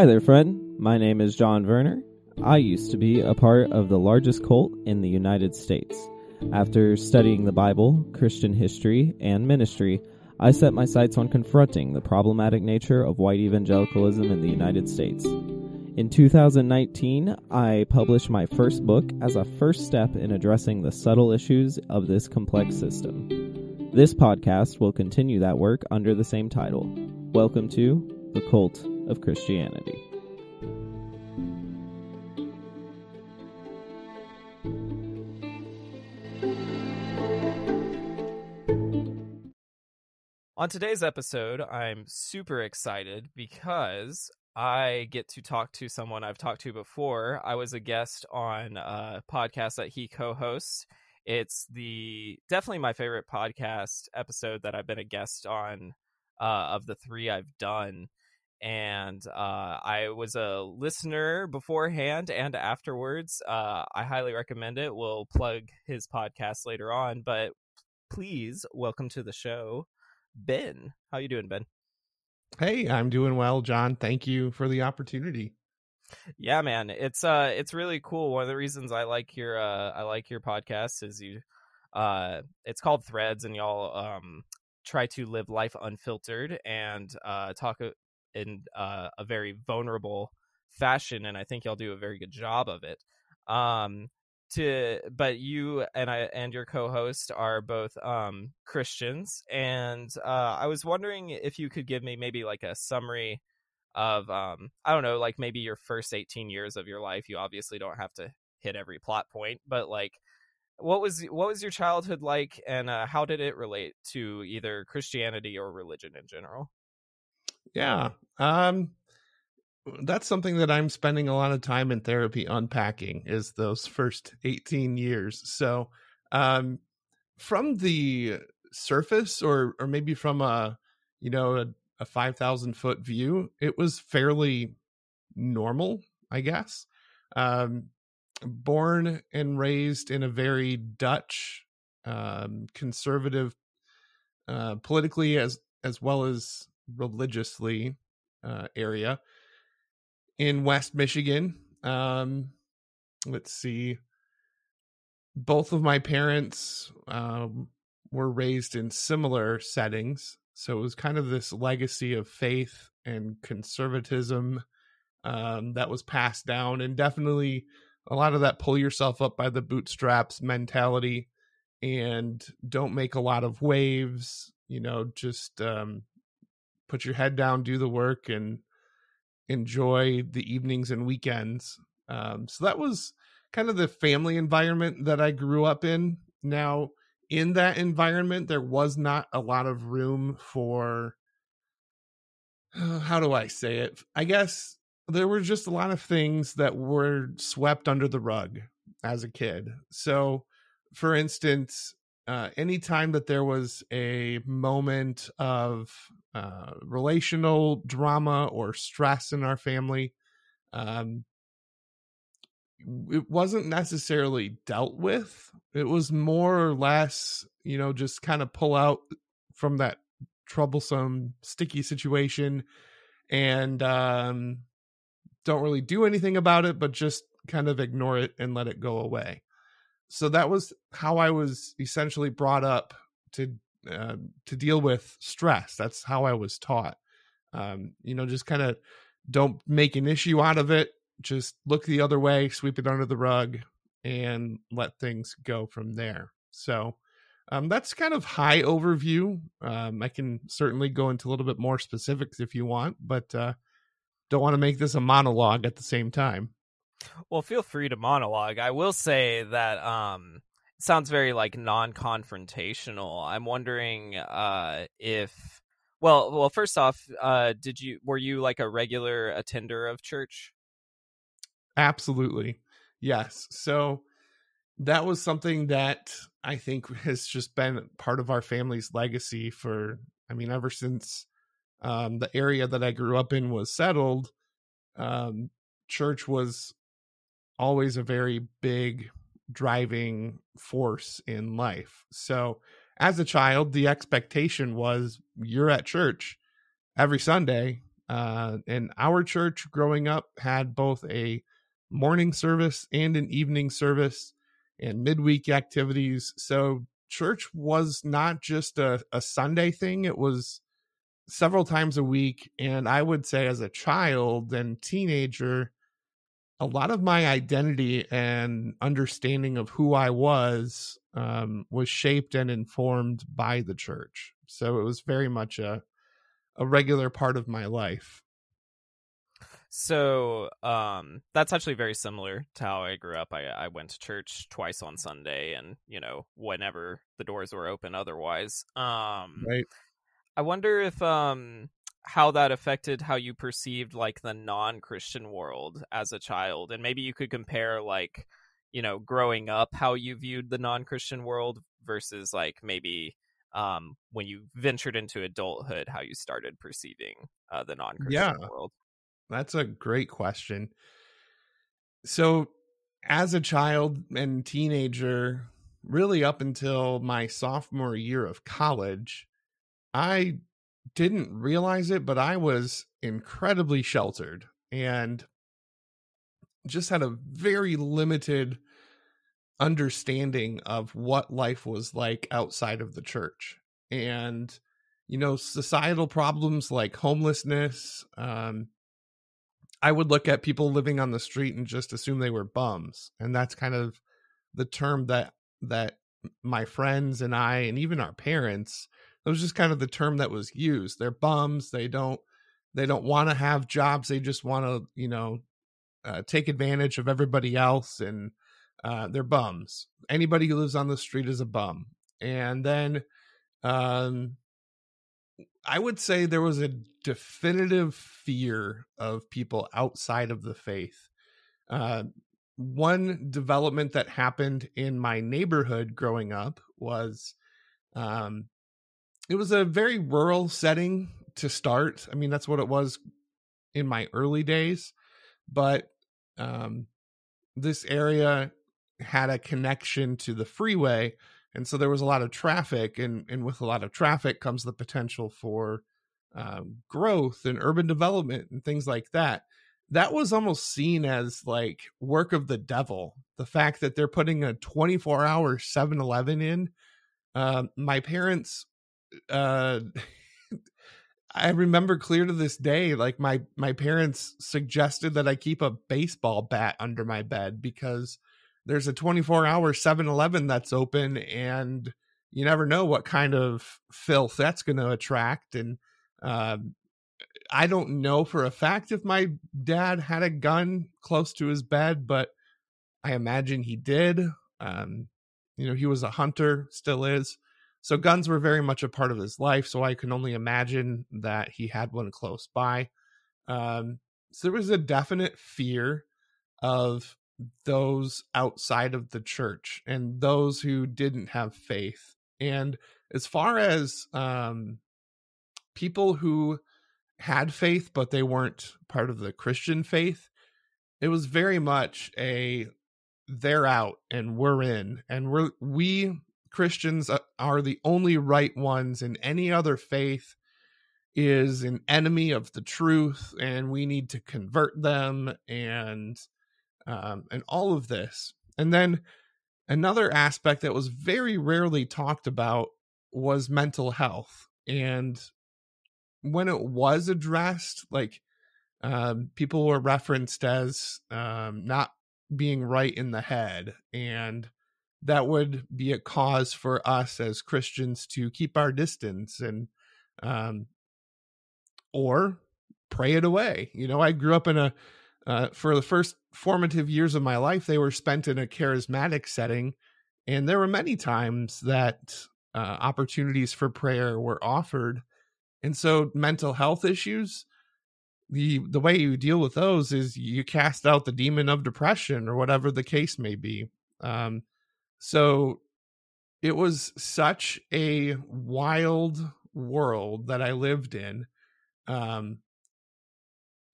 Hi there, friend. My name is John Werner. I used to be a part of the largest cult in the United States. After studying the Bible, Christian history, and ministry, I set my sights on confronting the problematic nature of white evangelicalism in the United States. In 2019, I published my first book as a first step in addressing the subtle issues of this complex system. This podcast will continue that work under the same title. Welcome to The Cult of Christianity. On today's episode, I'm super excited because I get to talk to someone I've talked to before. I was a guest on a podcast that he co-hosts. It's the definitely my favorite podcast episode that I've been a guest on uh, of the three I've done. And uh, I was a listener beforehand and afterwards. Uh, I highly recommend it. We'll plug his podcast later on, but please welcome to the show, Ben. How you doing, Ben? Hey, I'm doing well, John. Thank you for the opportunity. Yeah, man. It's uh it's really cool. One of the reasons I like your uh I like your podcast is you uh it's called Threads and y'all um try to live life unfiltered and uh talk in uh, a very vulnerable fashion and I think y'all do a very good job of it. Um to but you and I and your co-host are both um Christians and uh I was wondering if you could give me maybe like a summary of um I don't know like maybe your first 18 years of your life you obviously don't have to hit every plot point but like what was what was your childhood like and uh, how did it relate to either Christianity or religion in general Yeah. Um that's something that I'm spending a lot of time in therapy unpacking is those first 18 years. So, um from the surface or or maybe from a you know a, a 5000 foot view, it was fairly normal, I guess. Um born and raised in a very Dutch um conservative uh politically as as well as religiously uh area in West Michigan. Um, let's see. Both of my parents um, were raised in similar settings. So it was kind of this legacy of faith and conservatism um, that was passed down, and definitely a lot of that pull yourself up by the bootstraps mentality and don't make a lot of waves, you know, just um, put your head down, do the work, and enjoy the evenings and weekends. Um, so that was kind of the family environment that I grew up in. Now, in that environment, there was not a lot of room for, how do I say it? I guess there were just a lot of things that were swept under the rug as a kid. So, for instance, uh, anytime that there was a moment of uh, relational drama or stress in our family, um, it wasn't necessarily dealt with. It was more or less, you know, just kind of pull out from that troublesome, sticky situation and um, don't really do anything about it, but just kind of ignore it and let it go away so that was how I was essentially brought up to uh, to deal with stress. That's how I was taught. Um, you know, just kind of don't make an issue out of it. Just look the other way, sweep it under the rug, and let things go from there. So um, that's kind of high overview. Um, I can certainly go into a little bit more specifics if you want, but uh, don't want to make this a monologue at the same time. Well, feel free to monologue. I will say that um sounds very like non-confrontational. I'm wondering uh if well, well first off, uh did you were you like a regular attender of church? Absolutely. Yes. So that was something that I think has just been part of our family's legacy for I mean ever since um the area that I grew up in was settled um church was always a very big driving force in life. So, as a child, the expectation was you're at church every Sunday Uh, and our church growing up had both a morning service and an evening service and midweek activities. So church was not just a, a Sunday thing, it was several times a week. And I would say, as a child and teenager, a lot of my identity and understanding of who I was um, was shaped and informed by the church. So it was very much a a regular part of my life. So um, that's actually very similar to how I grew up. I, I went to church twice on Sunday, and you know whenever the doors were open. Otherwise, um, right. I wonder if um, how that affected how you perceived like the non-Christian world as a child, and maybe you could compare like you know growing up how you viewed the non-Christian world versus like maybe um, when you ventured into adulthood, how you started perceiving uh, the non-Christian yeah. world. That's a great question. So, as a child and teenager, really up until my sophomore year of college, I didn't realize it, but I was incredibly sheltered and just had a very limited understanding of what life was like outside of the church. And, you know, societal problems like homelessness, um, I would look at people living on the street and just assume they were bums. And that's kind of the term that that my friends and I and even our parents, that was just kind of the term that was used. They're bums. They don't they don't want to have jobs. They just want to, you know, uh, take advantage of everybody else and uh, they're bums. Anybody who lives on the street is a bum. And then um I would say there was a definitive fear of people outside of the faith. Uh, one development that happened in my neighborhood growing up was um, it was a very rural setting to start. I mean, that's what it was in my early days, but um, this area had a connection to the freeway and so there was a lot of traffic and and with a lot of traffic comes the potential for um, growth and urban development and things like that that was almost seen as like work of the devil the fact that they're putting a 24 hour 7-eleven in uh, my parents uh I remember clear to this day, like my my parents suggested that I keep a baseball bat under my bed because there's a 24 hour 7-Eleven that's open and you never know what kind of filth that's going to attract and um, I don't know for a fact if my dad had a gun close to his bed, but I imagine he did. Um, you know, he was a hunter, still is. So guns were very much a part of his life. So I can only imagine that he had one close by. Um, so there was a definite fear of those outside of the church and those who didn't have faith. And as far as um, people who had faith, but they weren't part of the Christian faith, it was very much a they're out and we're in. And we're, we Christians uh, are the only right ones, and any other faith is an enemy of the truth, and we need to convert them. And um, and all of this. And then another aspect that was very rarely talked about was mental health. And when it was addressed, like um, people were referenced as um, not being right in the head. And that would be a cause for us as Christians to keep our distance and, um, or pray it away. You know, I grew up in a, uh, for the first formative years of my life, they were spent in a charismatic setting. And there were many times that uh, opportunities for prayer were offered. And so mental health issues, the the way you deal with those is you cast out the demon of depression or whatever the case may be. Um, so it was such a wild world that I lived in. Um,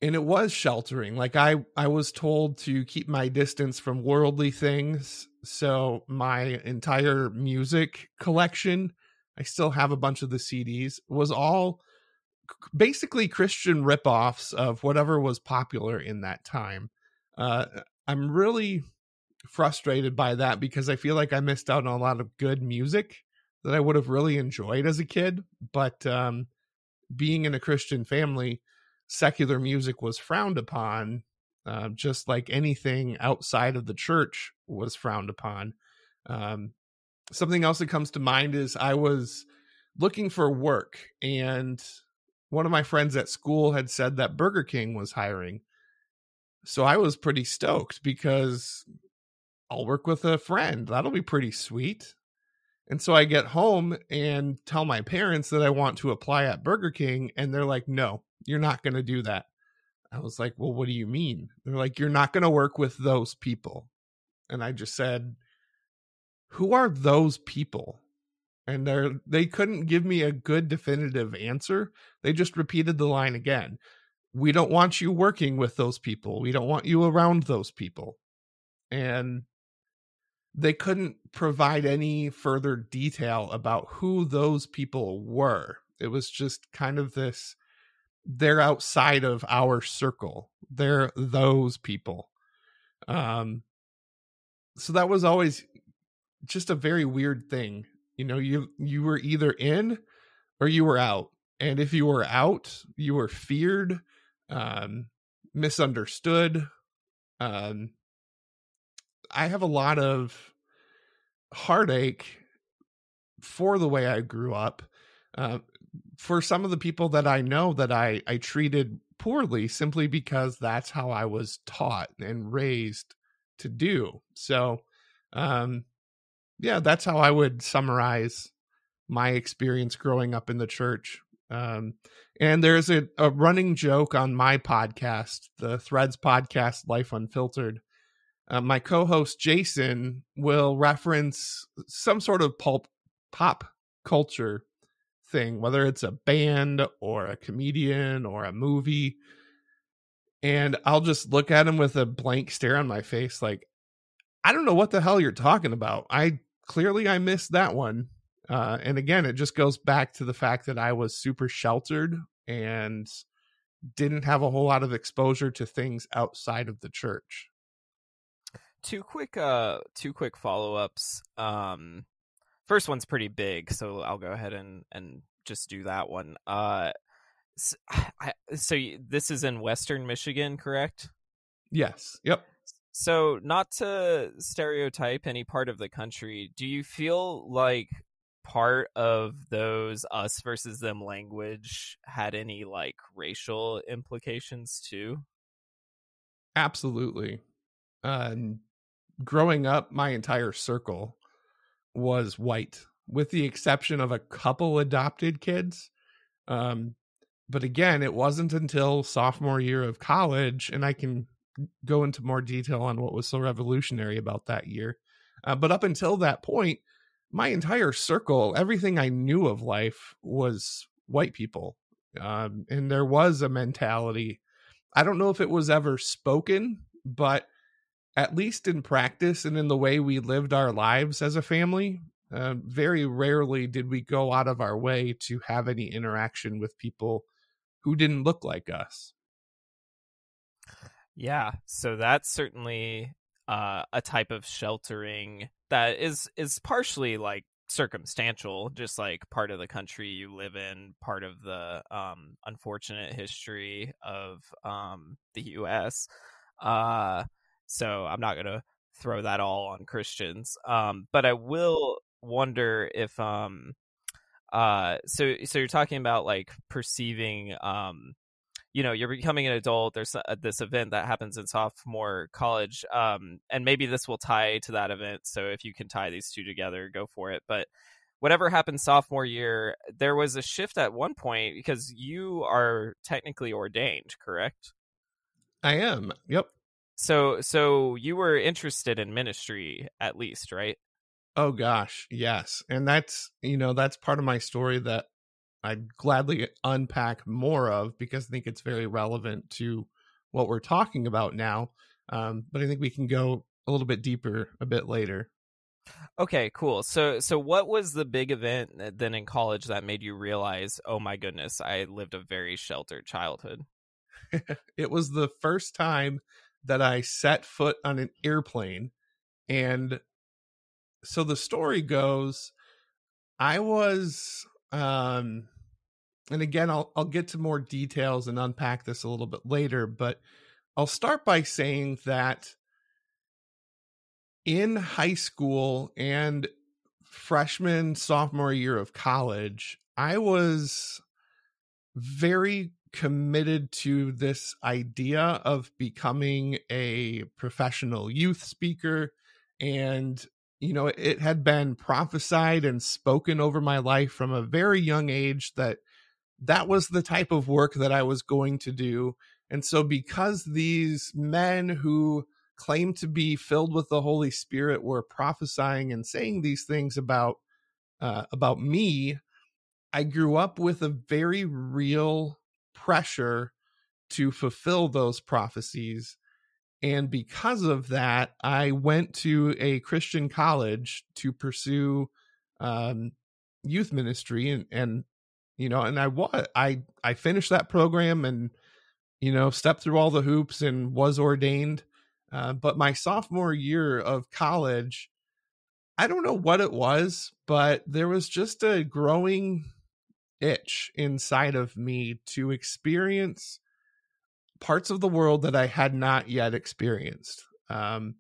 and it was sheltering like i i was told to keep my distance from worldly things so my entire music collection i still have a bunch of the cds was all basically Christian ripoffs of whatever was popular in that time. Uh, I'm really frustrated by that because I feel like I missed out on a lot of good music that I would have really enjoyed as a kid. But um, being in a Christian family, secular music was frowned upon, uh, just like anything outside of the church was frowned upon. Um, something else that comes to mind is I was looking for work, and one of my friends at school had said that Burger King was hiring. So I was pretty stoked because I'll work with a friend. That'll be pretty sweet. And so I get home and tell my parents that I want to apply at Burger King, and they're like, no, you're not going to do that. I was like, well, what do you mean? They're like, you're not going to work with those people. And I just said, who are those people? And they're, they couldn't give me a good definitive answer. They just repeated the line again. We don't want you working with those people. We don't want you around those people. And they couldn't provide any further detail about who those people were. It was just kind of this they're outside of our circle. They're those people. Um so that was always just a very weird thing. You know, you you were either in or you were out. And if you were out, you were feared, um misunderstood, um I have a lot of heartache for the way I grew up. Uh, for some of the people that I know that I I treated poorly simply because that's how I was taught and raised to do. So, um, yeah, that's how I would summarize my experience growing up in the church. Um, and there's a, a running joke on my podcast, the Threads podcast, Life Unfiltered, uh, my co-host Jason will reference some sort of pulp pop culture thing, whether it's a band or a comedian or a movie. And I'll just look at him with a blank stare on my face, like, I don't know what the hell you're talking about. I clearly I missed that one. Uh, and again, it just goes back to the fact that I was super sheltered and didn't have a whole lot of exposure to things outside of the church two quick uh two quick follow-ups um first one's pretty big so i'll go ahead and and just do that one uh so, I, so this is in western michigan correct? Yes yep. So not to stereotype any part of the country do you feel like part of those us versus them language had any like racial implications too? Absolutely um growing up, my entire circle was white, with the exception of a couple adopted kids. Um, but again, it wasn't until sophomore year of college, and I can go into more detail on what was so revolutionary about that year. Uh, but up until that point, my entire circle, everything I knew of life was white people. Um, and there was a mentality. I don't know if it was ever spoken, but at least in practice and in the way we lived our lives as a family, uh, very rarely did we go out of our way to have any interaction with people who didn't look like us. Yeah, so that's certainly uh, a type of sheltering that is is partially like circumstantial, just like part of the country you live in, part of the um, unfortunate history of um, the U.S. Uh, so I'm not going to throw that all on Christians. Um, but I will wonder if um uh so so you're talking about like perceiving um you know you're becoming an adult there's this event that happens in sophomore college um and maybe this will tie to that event so if you can tie these two together go for it but whatever happened sophomore year there was a shift at one point because you are technically ordained correct i am yep so so you were interested in ministry at least, right? Oh gosh, yes. And that's, you know, that's part of my story that I'd gladly unpack more of because I think it's very relevant to what we're talking about now. Um, but I think we can go a little bit deeper a bit later. Okay, cool. So so what was the big event then in college that made you realize, "Oh my goodness, I lived a very sheltered childhood?" it was the first time that I set foot on an airplane and so the story goes I was um and again I'll I'll get to more details and unpack this a little bit later, but I'll start by saying that in high school and freshman sophomore year of college, I was very committed to this idea of becoming a professional youth speaker. And you know it had been prophesied and spoken over my life from a very young age that that was the type of work that I was going to do. And so because these men who claimed to be filled with the Holy Spirit were prophesying and saying these things about uh, about me, I grew up with a very real pressure to fulfill those prophecies. And because of that, I went to a Christian college to pursue um, youth ministry, and and you know, and I was I I finished that program and you know stepped through all the hoops and was ordained uh, but my sophomore year of college, I don't know what it was, but there was just a growing itch inside of me to experience parts of the world that I had not yet experienced. Um,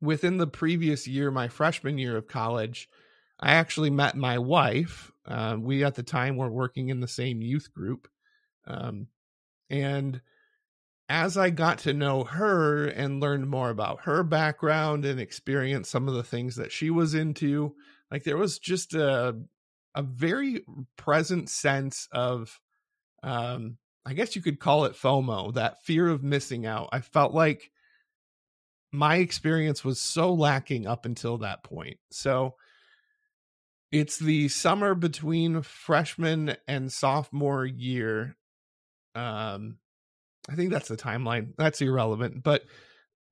within the previous year, my freshman year of college, I actually met my wife. Uh, we at the time were working in the same youth group. Um, and as I got to know her and learned more about her background and experienced some of the things that she was into, like there was just a a very present sense of um I guess you could call it FOMO, that fear of missing out. I felt like my experience was so lacking up until that point. So it's the summer between freshman and sophomore year um I think that's the timeline. That's irrelevant. But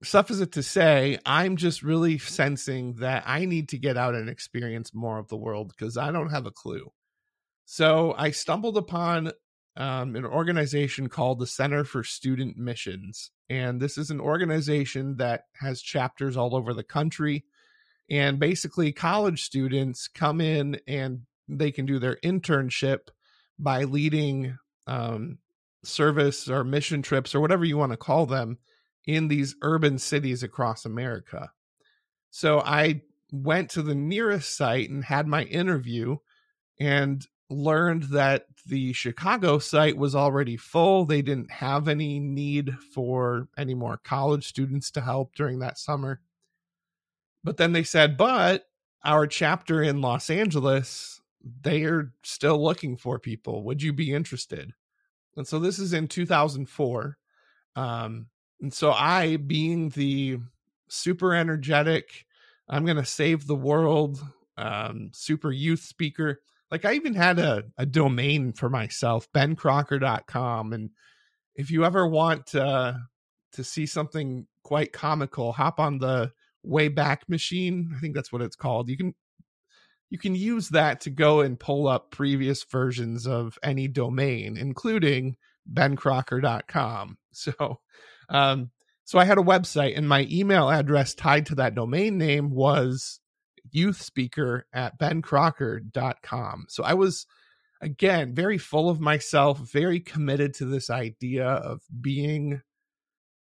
suffice it to say, I'm just really sensing that I need to get out and experience more of the world because I don't have a clue. So I stumbled upon um, an organization called the Center for Student Missions. And this is an organization that has chapters all over the country. And basically, college students come in and they can do their internship by leading um, service or mission trips or whatever you want to call them in these urban cities across America. So I went to the nearest site and had my interview and learned that the Chicago site was already full. They didn't have any need for any more college students to help during that summer. But then they said, but our chapter in Los Angeles, they are still looking for people. Would you be interested? And so this is in 2004. Um, and so I, being the super energetic, I'm going to save the world, um, super youth speaker, like I even had a, a domain for myself, bencrocker.com. And if you ever want uh, to see something quite comical, hop on the Wayback Machine. I think that's what it's called. You can you can use that to go and pull up previous versions of any domain, including bencrocker.com. So, um, so I had a website and my email address tied to that domain name was youth speaker at bencrocker.com. So I was, again, very full of myself, very committed to this idea of being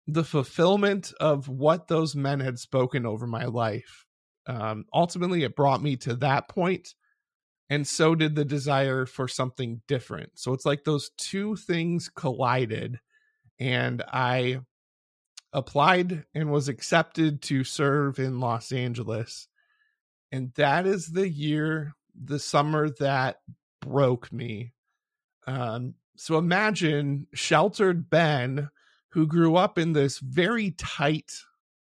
the fulfillment of what those men had spoken over my life um, ultimately it brought me to that point and so did the desire for something different so it's like those two things collided and i applied and was accepted to serve in los angeles and that is the year the summer that broke me um, so imagine sheltered ben who grew up in this very tight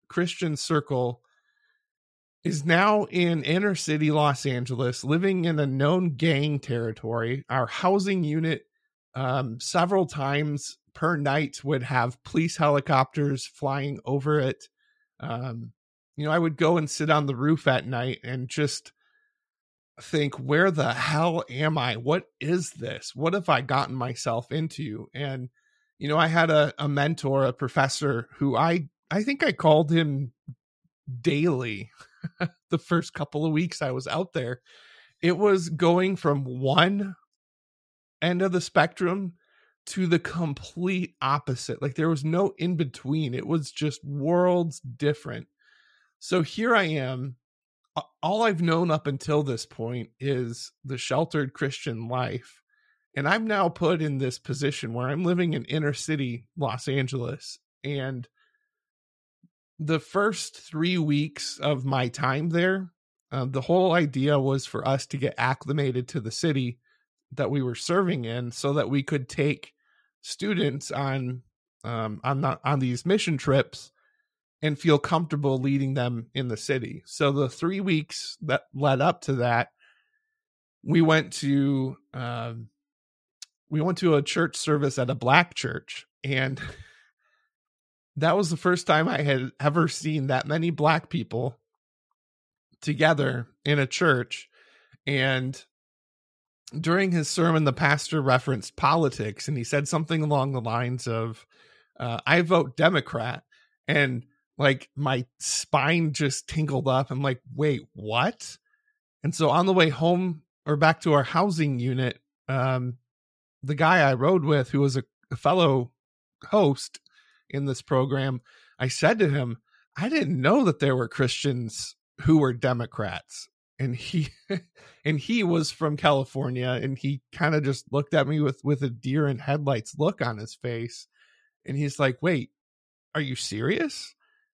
christian circle is now in inner city Los Angeles, living in a known gang territory. Our housing unit, um, several times per night, would have police helicopters flying over it. Um, you know, I would go and sit on the roof at night and just think, where the hell am I? What is this? What have I gotten myself into? And, you know, I had a, a mentor, a professor who I, I think I called him daily the first couple of weeks I was out there. It was going from one end of the spectrum to the complete opposite. Like there was no in between. It was just worlds different. So here I am. All I've known up until this point is the sheltered Christian life. And I'm now put in this position where I'm living in inner city Los Angeles. And the first three weeks of my time there, uh, the whole idea was for us to get acclimated to the city that we were serving in so that we could take students on um, on the, on these mission trips and feel comfortable leading them in the city. So the three weeks that led up to that, we went to um, we went to a church service at a black church, and that was the first time I had ever seen that many black people together in a church. And during his sermon, the pastor referenced politics, and he said something along the lines of, uh, "I vote Democrat," and like my spine just tingled up. I'm like, wait, what? And so on the way home or back to our housing unit, um, the guy I rode with, who was a, a fellow host in this program, I said to him, I didn't know that there were Christians who were Democrats. And he and he was from California and he kind of just looked at me with with a deer in headlights look on his face. And he's like, "Wait, are you serious?"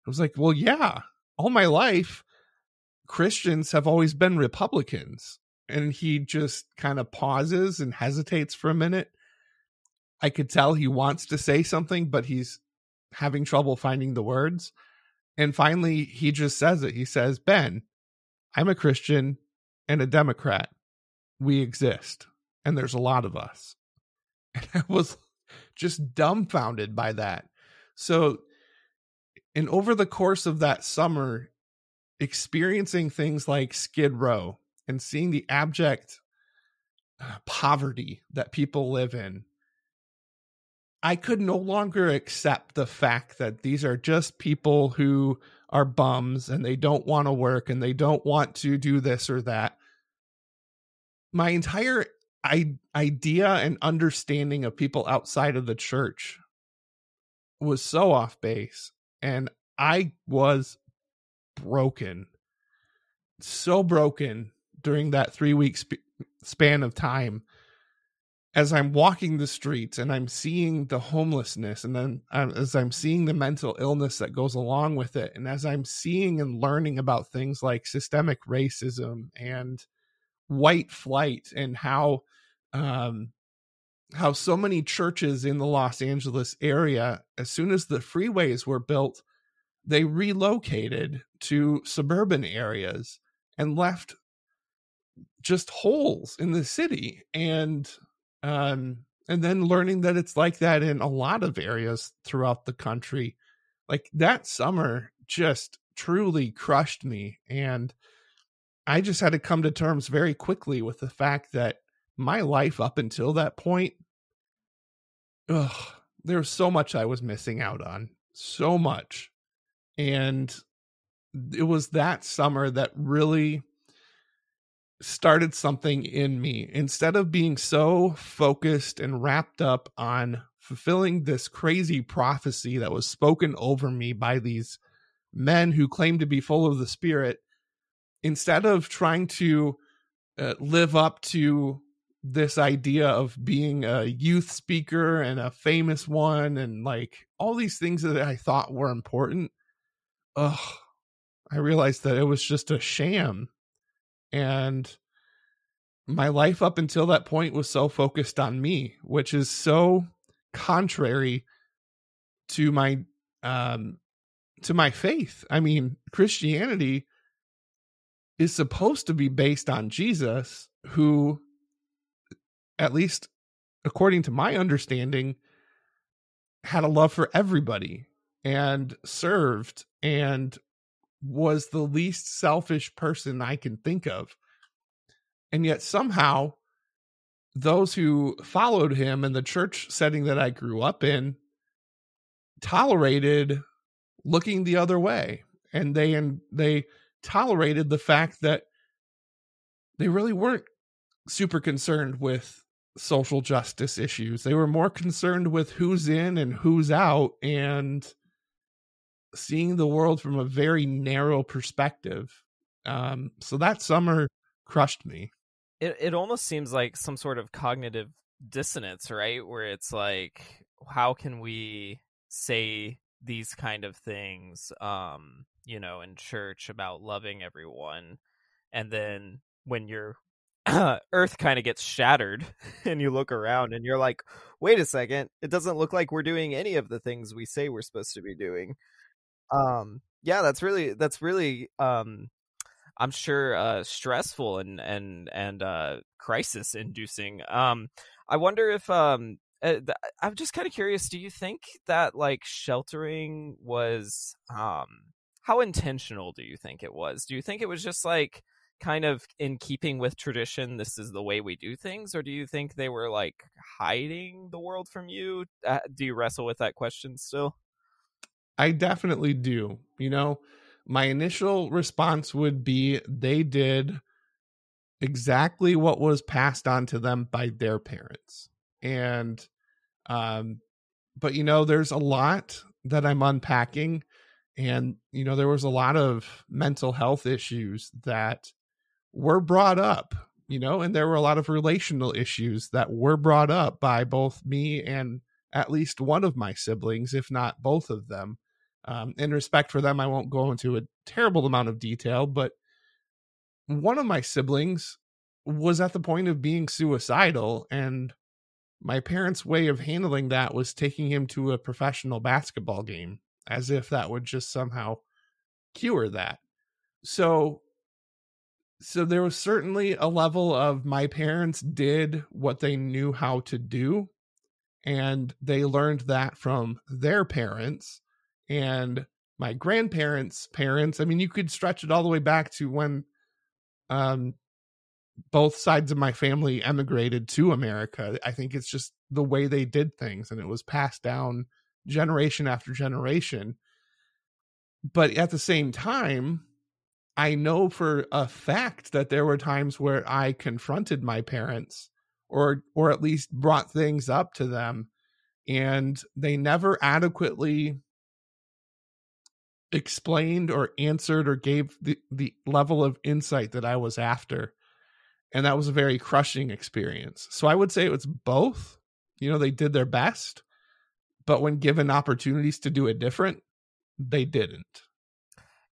I was like, well, yeah, all my life, Christians have always been Republicans. And he just kind of pauses and hesitates for a minute. I could tell he wants to say something, but he's having trouble finding the words. And finally, he just says it. He says, Ben, I'm a Christian and a Democrat. We exist, and there's a lot of us. And I was just dumbfounded by that. So and over the course of that summer, experiencing things like Skid Row and seeing the abject uh, poverty that people live in, I could no longer accept the fact that these are just people who are bums and they don't want to work and they don't want to do this or that. My entire I- idea and understanding of people outside of the church was so off base and I was broken, so broken during that three week sp- span of time. As I'm walking the streets and I'm seeing the homelessness, and then um, as I'm seeing the mental illness that goes along with it, and as I'm seeing and learning about things like systemic racism and white flight, and how um, how so many churches in the Los Angeles area, as soon as the freeways were built, they relocated to suburban areas and left just holes in the city and um and then learning that it's like that in a lot of areas throughout the country like that summer just truly crushed me and i just had to come to terms very quickly with the fact that my life up until that point, ugh, there was so much I was missing out on. So much. And it was that summer that really started something in me. Instead of being so focused and wrapped up on fulfilling this crazy prophecy that was spoken over me by these men who claim to be full of the Spirit, instead of trying to uh, live up to this idea of being a youth speaker and a famous one and like all these things that I thought were important. Ugh, I realized that it was just a sham. And my life up until that point was so focused on me, which is so contrary to my um to my faith. I mean, Christianity is supposed to be based on Jesus who at least according to my understanding, had a love for everybody and served and was the least selfish person I can think of. And yet somehow those who followed him in the church setting that I grew up in tolerated looking the other way and they and they tolerated the fact that they really weren't super concerned with social justice issues. They were more concerned with who's in and who's out and seeing the world from a very narrow perspective. Um, so that summer crushed me. It it almost seems like some sort of cognitive dissonance, right? Where it's like, how can we say these kind of things, um, you know, in church about loving everyone, and then when you're Earth kind of gets shattered, and you look around and you're like, wait a second, it doesn't look like we're doing any of the things we say we're supposed to be doing. Um, yeah, that's really that's really um, I'm sure uh, stressful and and and uh, crisis inducing. Um, I wonder if um, uh, I'm just kind of curious. Do you think that like sheltering was um, how intentional? Do you think it was? Do you think it was just like kind of in keeping with tradition this is the way we do things or do you think they were like hiding the world from you uh, do you wrestle with that question still i definitely do you know my initial response would be they did exactly what was passed on to them by their parents and um but you know there's a lot that i'm unpacking and you know there was a lot of mental health issues that were brought up, you know, and there were a lot of relational issues that were brought up by both me and at least one of my siblings, if not both of them. Um, in respect for them, I won't go into a terrible amount of detail, but one of my siblings was at the point of being suicidal, and my parents' way of handling that was taking him to a professional basketball game, as if that would just somehow cure that. So so there was certainly a level of my parents did what they knew how to do and they learned that from their parents and my grandparents parents i mean you could stretch it all the way back to when um both sides of my family emigrated to america i think it's just the way they did things and it was passed down generation after generation. But at the same time I know for a fact that there were times where I confronted my parents or or at least brought things up to them and they never adequately explained or answered or gave the, the level of insight that I was after. And that was a very crushing experience. So I would say it was both. You know, they did their best, but when given opportunities to do it different, they didn't.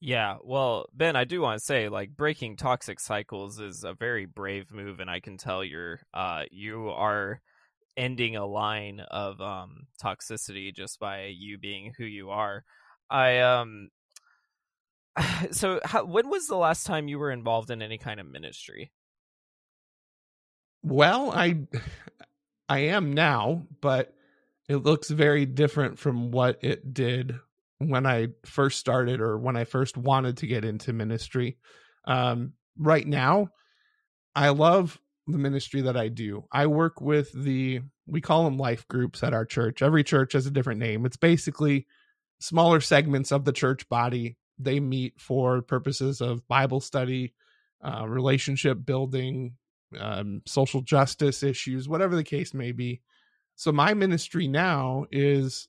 Yeah, well, Ben, I do want to say like breaking toxic cycles is a very brave move and I can tell you're uh you are ending a line of um toxicity just by you being who you are. I um so how, when was the last time you were involved in any kind of ministry? Well, I I am now, but it looks very different from what it did when I first started or when I first wanted to get into ministry. Um, right now, I love the ministry that I do. I work with the, we call them life groups at our church. Every church has a different name. It's basically smaller segments of the church body. They meet for purposes of Bible study, uh, relationship building, um, social justice issues, whatever the case may be. So, my ministry now is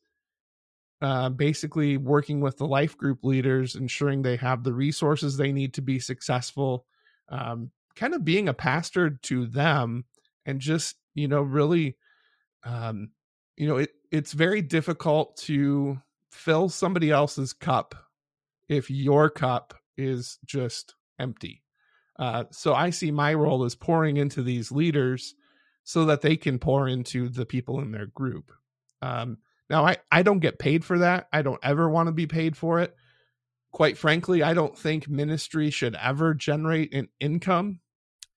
uh, basically working with the life group leaders, ensuring they have the resources they need to be successful, um, kind of being a pastor to them, and just you know really, um, you know, it it's very difficult to fill somebody else's cup if your cup is just empty. Uh, so I see my role as pouring into these leaders so that they can pour into the people in their group. Um, now, I, I don't get paid for that. I don't ever want to be paid for it. Quite frankly, I don't think ministry should ever generate an income.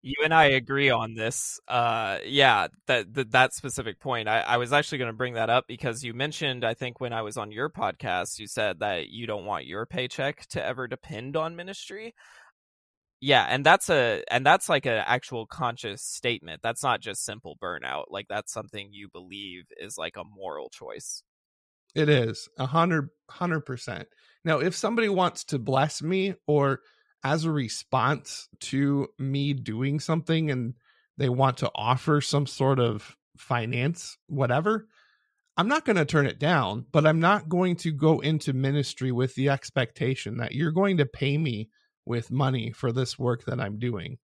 You and I agree on this. Uh, yeah, that that, that specific point. I, I was actually going to bring that up because you mentioned, I think, when I was on your podcast, you said that you don't want your paycheck to ever depend on ministry. Yeah, and that's a and that's like an actual conscious statement. That's not just simple burnout. Like that's something you believe is like a moral choice. It is a hundred hundred percent. Now, if somebody wants to bless me or as a response to me doing something and they want to offer some sort of finance, whatever, I'm not going to turn it down, but I'm not going to go into ministry with the expectation that you're going to pay me with money for this work that I'm doing.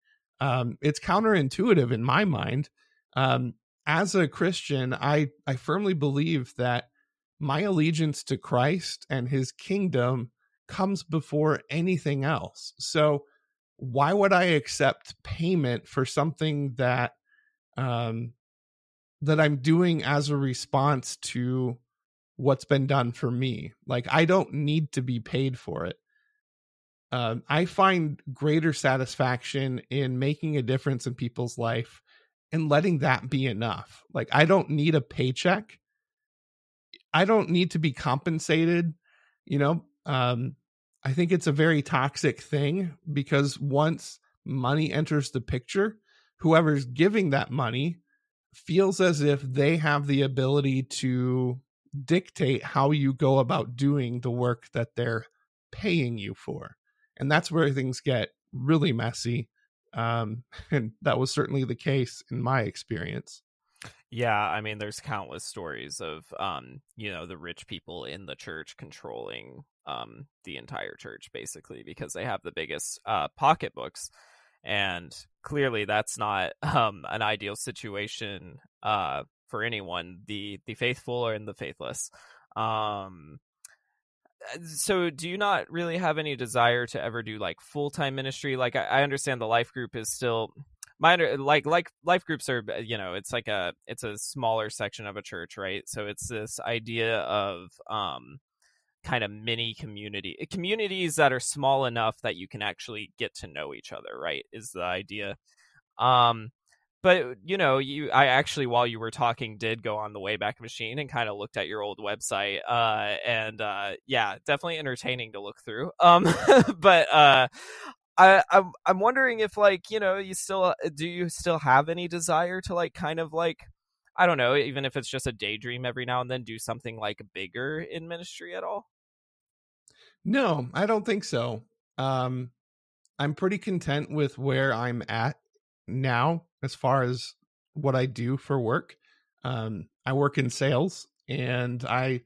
Um, it's counterintuitive in my mind. Um, as a Christian, I, I firmly believe that my allegiance to Christ and his kingdom comes before anything else. So, why would I accept payment for something that um, that I'm doing as a response to what's been done for me? Like, I don't need to be paid for it um, I find greater satisfaction in making a difference in people's life and letting that be enough. Like, I don't need a paycheck. I don't need to be compensated. You know, um, I think it's a very toxic thing because once money enters the picture, whoever's giving that money feels as if they have the ability to dictate how you go about doing the work that they're paying you for. And that's where things get really messy um, and that was certainly the case in my experience. Yeah i mean there's countless stories of um you know the rich people in the church controlling um the entire church basically because they have the biggest uh pocketbooks. And clearly that's not um an ideal situation uh for anyone the the faithful and the faithless. Um uh, so do you not really have any desire to ever do like full-time ministry? Like I, I, understand the life group is still my like like life groups are uh, you know it's like a it's a smaller section of a church right? So it's this idea of um kind of mini community eh, communities that are small enough that you can actually get to know each other right is the idea. Um but you know you i actually while you were talking did go on the wayback machine and kind of looked at your old website uh and uh yeah definitely entertaining to look through. Um but uh I, I'm I'm wondering if like you know you still uh, do you still have any desire to like kind of like I don't know even if it's just a daydream every now and then do something like bigger in ministry at all? No, I don't think so. Um, I'm pretty content with where I'm at now as far as what I do for work. Um, I work in sales and I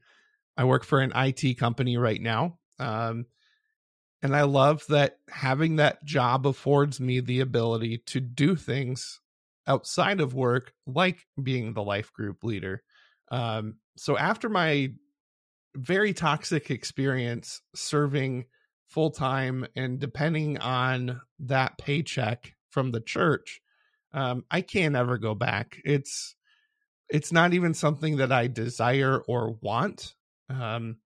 I work for an IT company right now. Um, and I love that having that job affords me the ability to do things outside of work, like being the life group leader. Um, so after my very toxic experience serving full time and depending on that paycheck from the church, um, I can't ever go back. It's it's not even something that I desire or want. Um,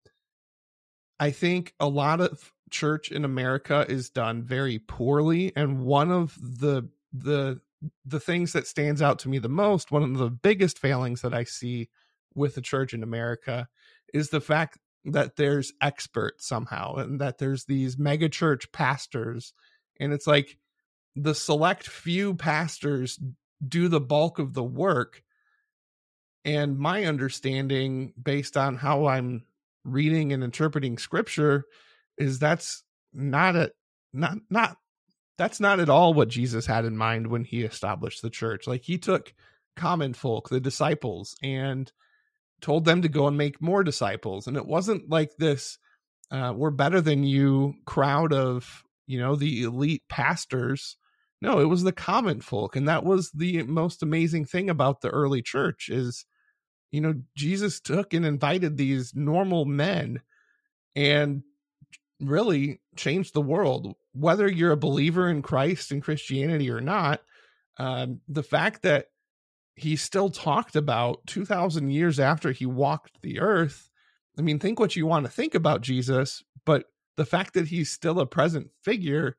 I think a lot of church in America is done very poorly, and one of the the the things that stands out to me the most, one of the biggest failings that I see with the church in America, is the fact that there's experts somehow, and that there's these mega church pastors, and it's like the select few pastors do the bulk of the work and my understanding based on how i'm reading and interpreting scripture is that's not a not not that's not at all what jesus had in mind when he established the church like he took common folk the disciples and told them to go and make more disciples and it wasn't like this uh, we're better than you crowd of you know the elite pastors no, it was the common folk. And that was the most amazing thing about the early church is, you know, Jesus took and invited these normal men and really changed the world. Whether you're a believer in Christ and Christianity or not, um, the fact that he still talked about 2,000 years after he walked the earth. I mean, think what you want to think about Jesus, but the fact that he's still a present figure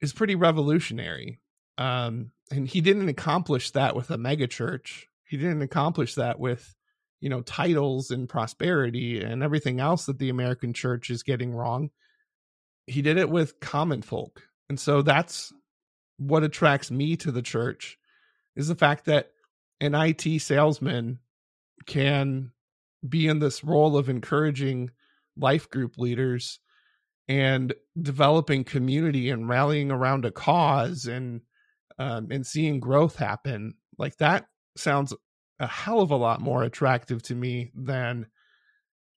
is pretty revolutionary. um, and he didn't accomplish that with a megachurch. He didn't accomplish that with, you know, titles and prosperity and everything else that the American church is getting wrong. He did it with common folk. And so that's what attracts me to the church is the fact that an IT salesman can be in this role of encouraging life group leaders and developing community and rallying around a cause and um, and seeing growth happen like that sounds a hell of a lot more attractive to me than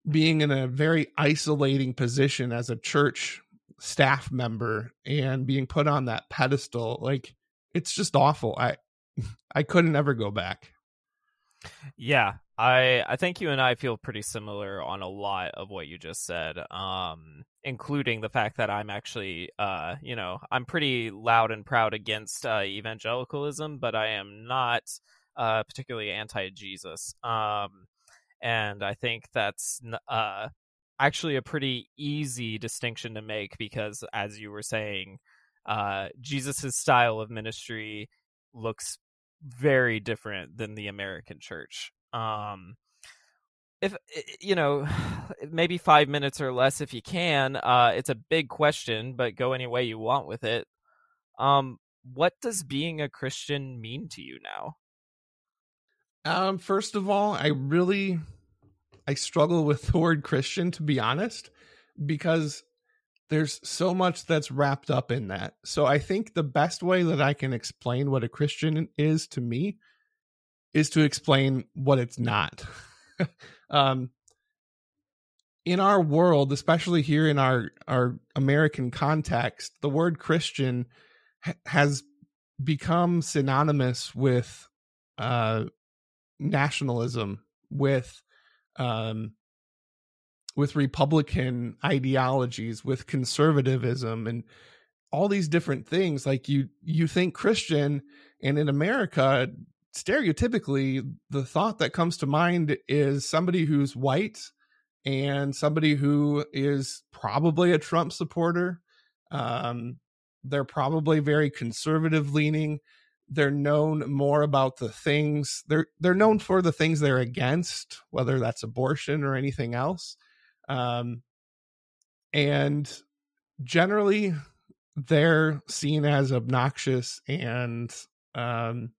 being in a very isolating position as a church staff member and being put on that pedestal like it's just awful. I i couldn't ever go back. Yeah i i think you and i feel pretty similar on a lot of what you just said um including the fact that i'm actually uh you know i'm pretty loud and proud against uh evangelicalism but i am not uh particularly anti-jesus um and i think that's uh actually a pretty easy distinction to make because as you were saying uh jesus's style of ministry looks very different than the american church. Um if you know maybe five minutes or less if you can uh it's a big question but go any way you want with it. Um what does being a christian mean to you now? Um first of all i really I struggle with the word Christian, to be honest, because there's so much that's wrapped up in that. So I think the best way that I can explain what a Christian is to me is to explain what it's not. um, in our world, especially here in our our American context, the word Christian ha- has become synonymous with uh, nationalism, with um, with Republican ideologies, with conservatism, and all these different things. Like you, you think Christian, and in America, stereotypically, the thought that comes to mind is somebody who's white and somebody who is probably a Trump supporter. Um, they're probably very conservative leaning they're known more about the things they're they're known for the things they're against whether that's abortion or anything else um and generally they're seen as obnoxious and um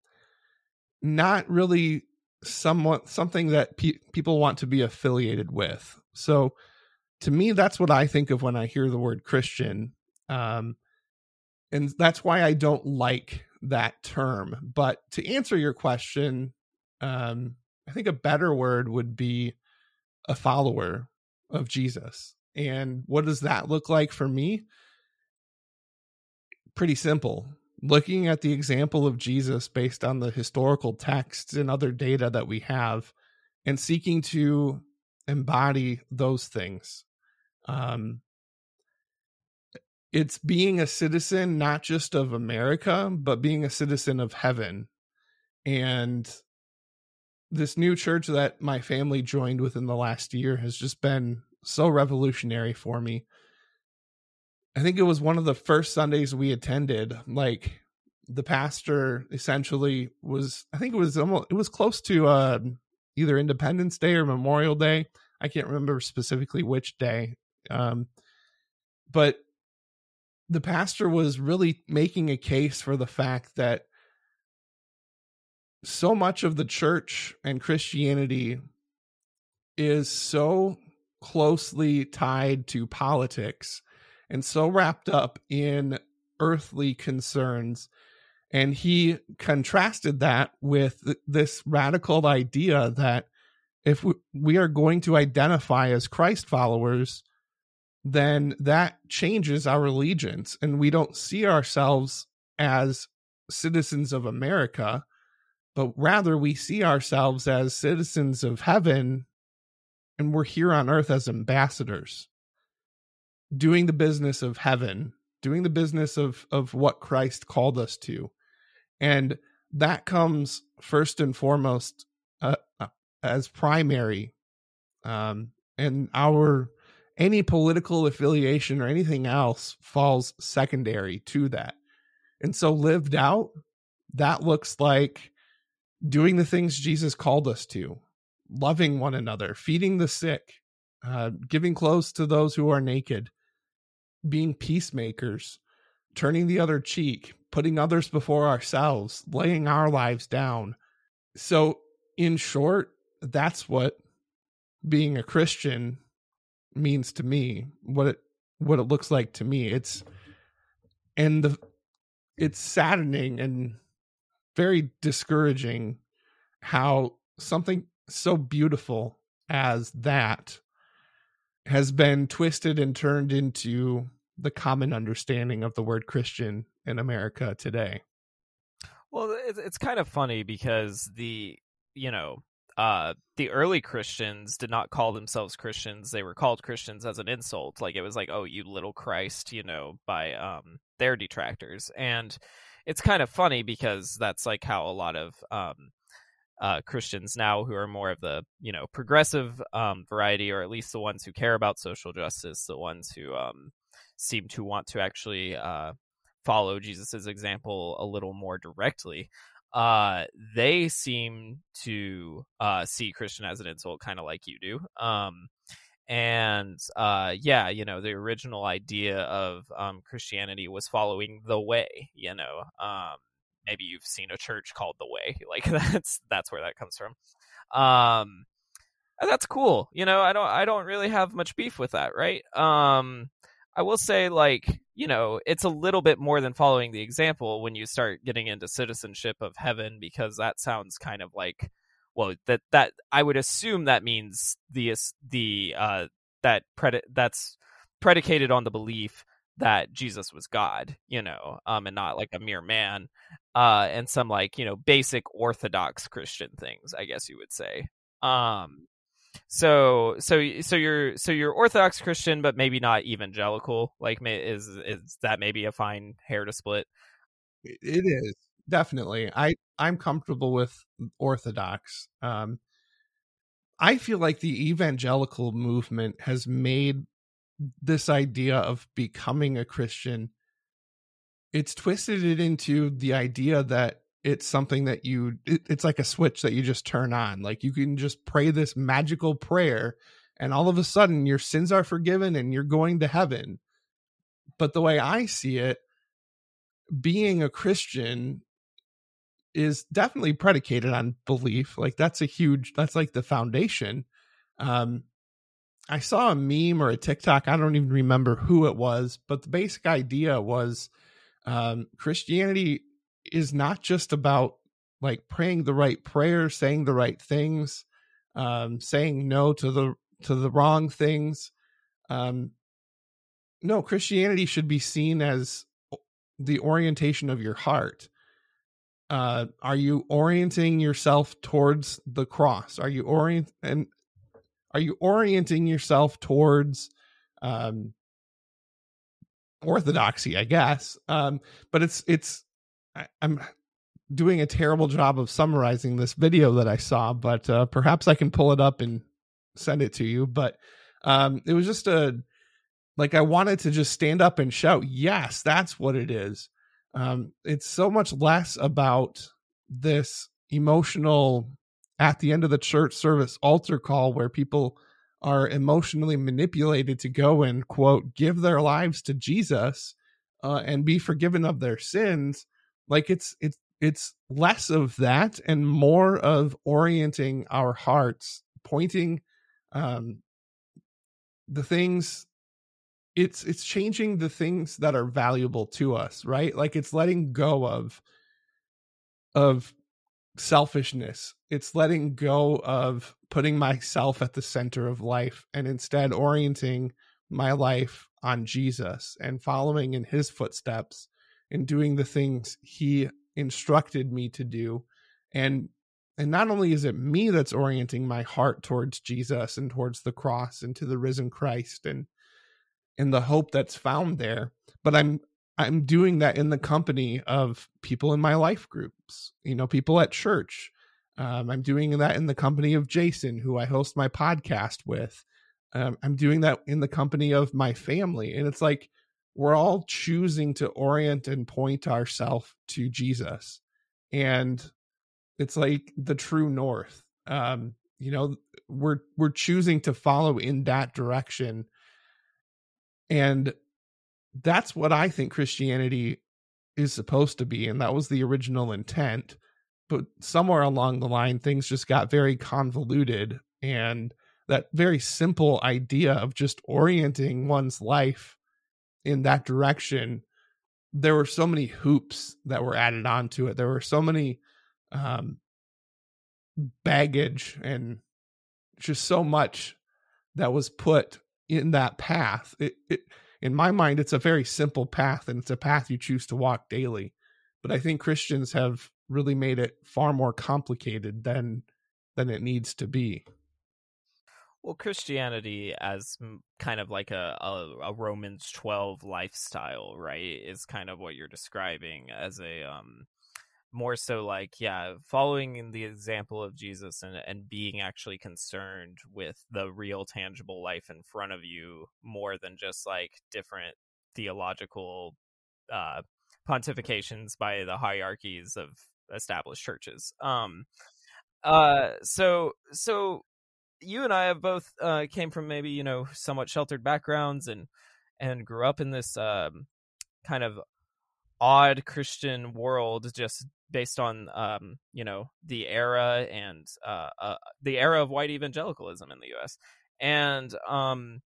not really somewhat something that pe- people want to be affiliated with. So to me that's what i think of when i hear the word christian um and that's why i don't like that term. But to answer your question, um, I think a better word would be a follower of Jesus. And what does that look like for me? Pretty simple. Looking at the example of Jesus based on the historical texts and other data that we have, and seeking to embody those things. Um, it's being a citizen not just of America, but being a citizen of heaven. And this new church that my family joined within the last year has just been so revolutionary for me. I think it was one of the first Sundays we attended. Like the pastor essentially was, I think it was almost, it was close to uh, either Independence Day or Memorial Day. I can't remember specifically which day. Um, but the pastor was really making a case for the fact that so much of the church and Christianity is so closely tied to politics and so wrapped up in earthly concerns. And he contrasted that with this radical idea that if we are going to identify as Christ followers, then that changes our allegiance and we don't see ourselves as citizens of America, but rather we see ourselves as citizens of heaven and we're here on earth as ambassadors doing the business of heaven, doing the business of of what Christ called us to. And that comes first and foremost uh, uh as primary um and our any political affiliation or anything else falls secondary to that. And so lived out, that looks like doing the things Jesus called us to, loving one another, feeding the sick, uh, giving clothes to those who are naked, being peacemakers, turning the other cheek, putting others before ourselves, laying our lives down. So, in short, that's what being a Christian means to me. What it what it looks like to me. It's and the it's saddening and very discouraging how something so beautiful as that has been twisted and turned into the common understanding of the word Christian in America today. Well, it's, it's kind of funny because the, you know, uh, the early Christians did not call themselves Christians. They were called Christians as an insult. Like it was like, oh, you little Christ, you know, by um, their detractors. And it's kind of funny because that's like how a lot of um, uh, Christians now who are more of the you know progressive um, variety, or at least the ones who care about social justice, the ones who um, seem to want to actually uh, follow Jesus's example a little more directly. Uh, they seem to uh, see Christian as an insult, kind of like you do. Um, and uh, yeah, you know, the original idea of um, Christianity was following the way. You know, um, maybe you've seen a church called the way like that's that's where that comes from um that's cool you know i don't i don't really have much beef with that right um i will say like you know it's a little bit more than following the example when you start getting into citizenship of heaven because that sounds kind of like well that that i would assume that means the the uh that predi- that's predicated on the belief that Jesus was God, you know, um, and not like a mere man, uh, and some like you know basic Orthodox Christian things, I guess you would say. Um, so so so you're so you're Orthodox Christian, but maybe not evangelical. Like, is is that maybe a fine hair to split? It is definitely. I I'm comfortable with Orthodox. Um, I feel like the evangelical movement has made this idea of becoming a Christian, it's twisted it into the idea that it's something that you it, it's like a switch that you just turn on. Like you can just pray this magical prayer and all of a sudden your sins are forgiven and you're going to heaven. But the way i see it being a christian is definitely predicated on belief. Like that's a huge that's like the foundation. Um I saw a meme or a TikTok. I don't even remember who it was, but the basic idea was um, Christianity is not just about like praying the right prayers, saying the right things, um, saying no to the to the wrong things. Um, no, Christianity should be seen as the orientation of your heart. Uh, are you orienting yourself towards the cross? Are you orient and are you orienting yourself towards um orthodoxy i guess um but it's it's I, i'm doing a terrible job of summarizing this video that i saw but uh perhaps i can pull it up and send it to you but um it was just a like i wanted to just stand up and shout yes that's what it is. Um it's so much less about this emotional at the end of the church service altar call where people are emotionally manipulated to go and quote give their lives to Jesus uh, and be forgiven of their sins like it's it's it's less of that and more of orienting our hearts pointing um the things it's it's changing the things that are valuable to us right like it's letting go of of selfishness. It's letting go of putting myself at the center of life and instead orienting my life on Jesus and following in his footsteps and doing the things he instructed me to do. And and not only is it me that's orienting my heart towards Jesus and towards the cross and to the risen Christ and and the hope that's found there, but I'm I'm doing that in the company of people in my life groups, you know, people at church. Um, I'm doing that in the company of Jason, who I host my podcast with. Um, I'm doing that in the company of my family. And it's like we're all choosing to orient and point ourselves to Jesus. And it's like the true north. Um, you know, we're we're choosing to follow in that direction. And that's what I think Christianity is supposed to be. And that was the original intent. But somewhere along the line, things just got very convoluted. And that very simple idea of just orienting one's life in that direction there were so many hoops that were added onto it. There were so many um baggage and just so much that was put in that path. It, it in my mind it's a very simple path and it's a path you choose to walk daily. But i think christians have really made it far more complicated than than it needs to be well, Christianity as kind of like a, a, a Romans twelve lifestyle, right? Is kind of what you're describing as a um more so like yeah following in the example of jesus and, and being actually concerned with the real tangible life in front of you more than just like different theological uh pontifications by the hierarchies of established churches um uh so so you and I have both uh, came from maybe you know somewhat sheltered backgrounds and and grew up in this um, kind of odd Christian world just based on um, you know the era and uh, uh, the era of white evangelicalism in the U.S. and um,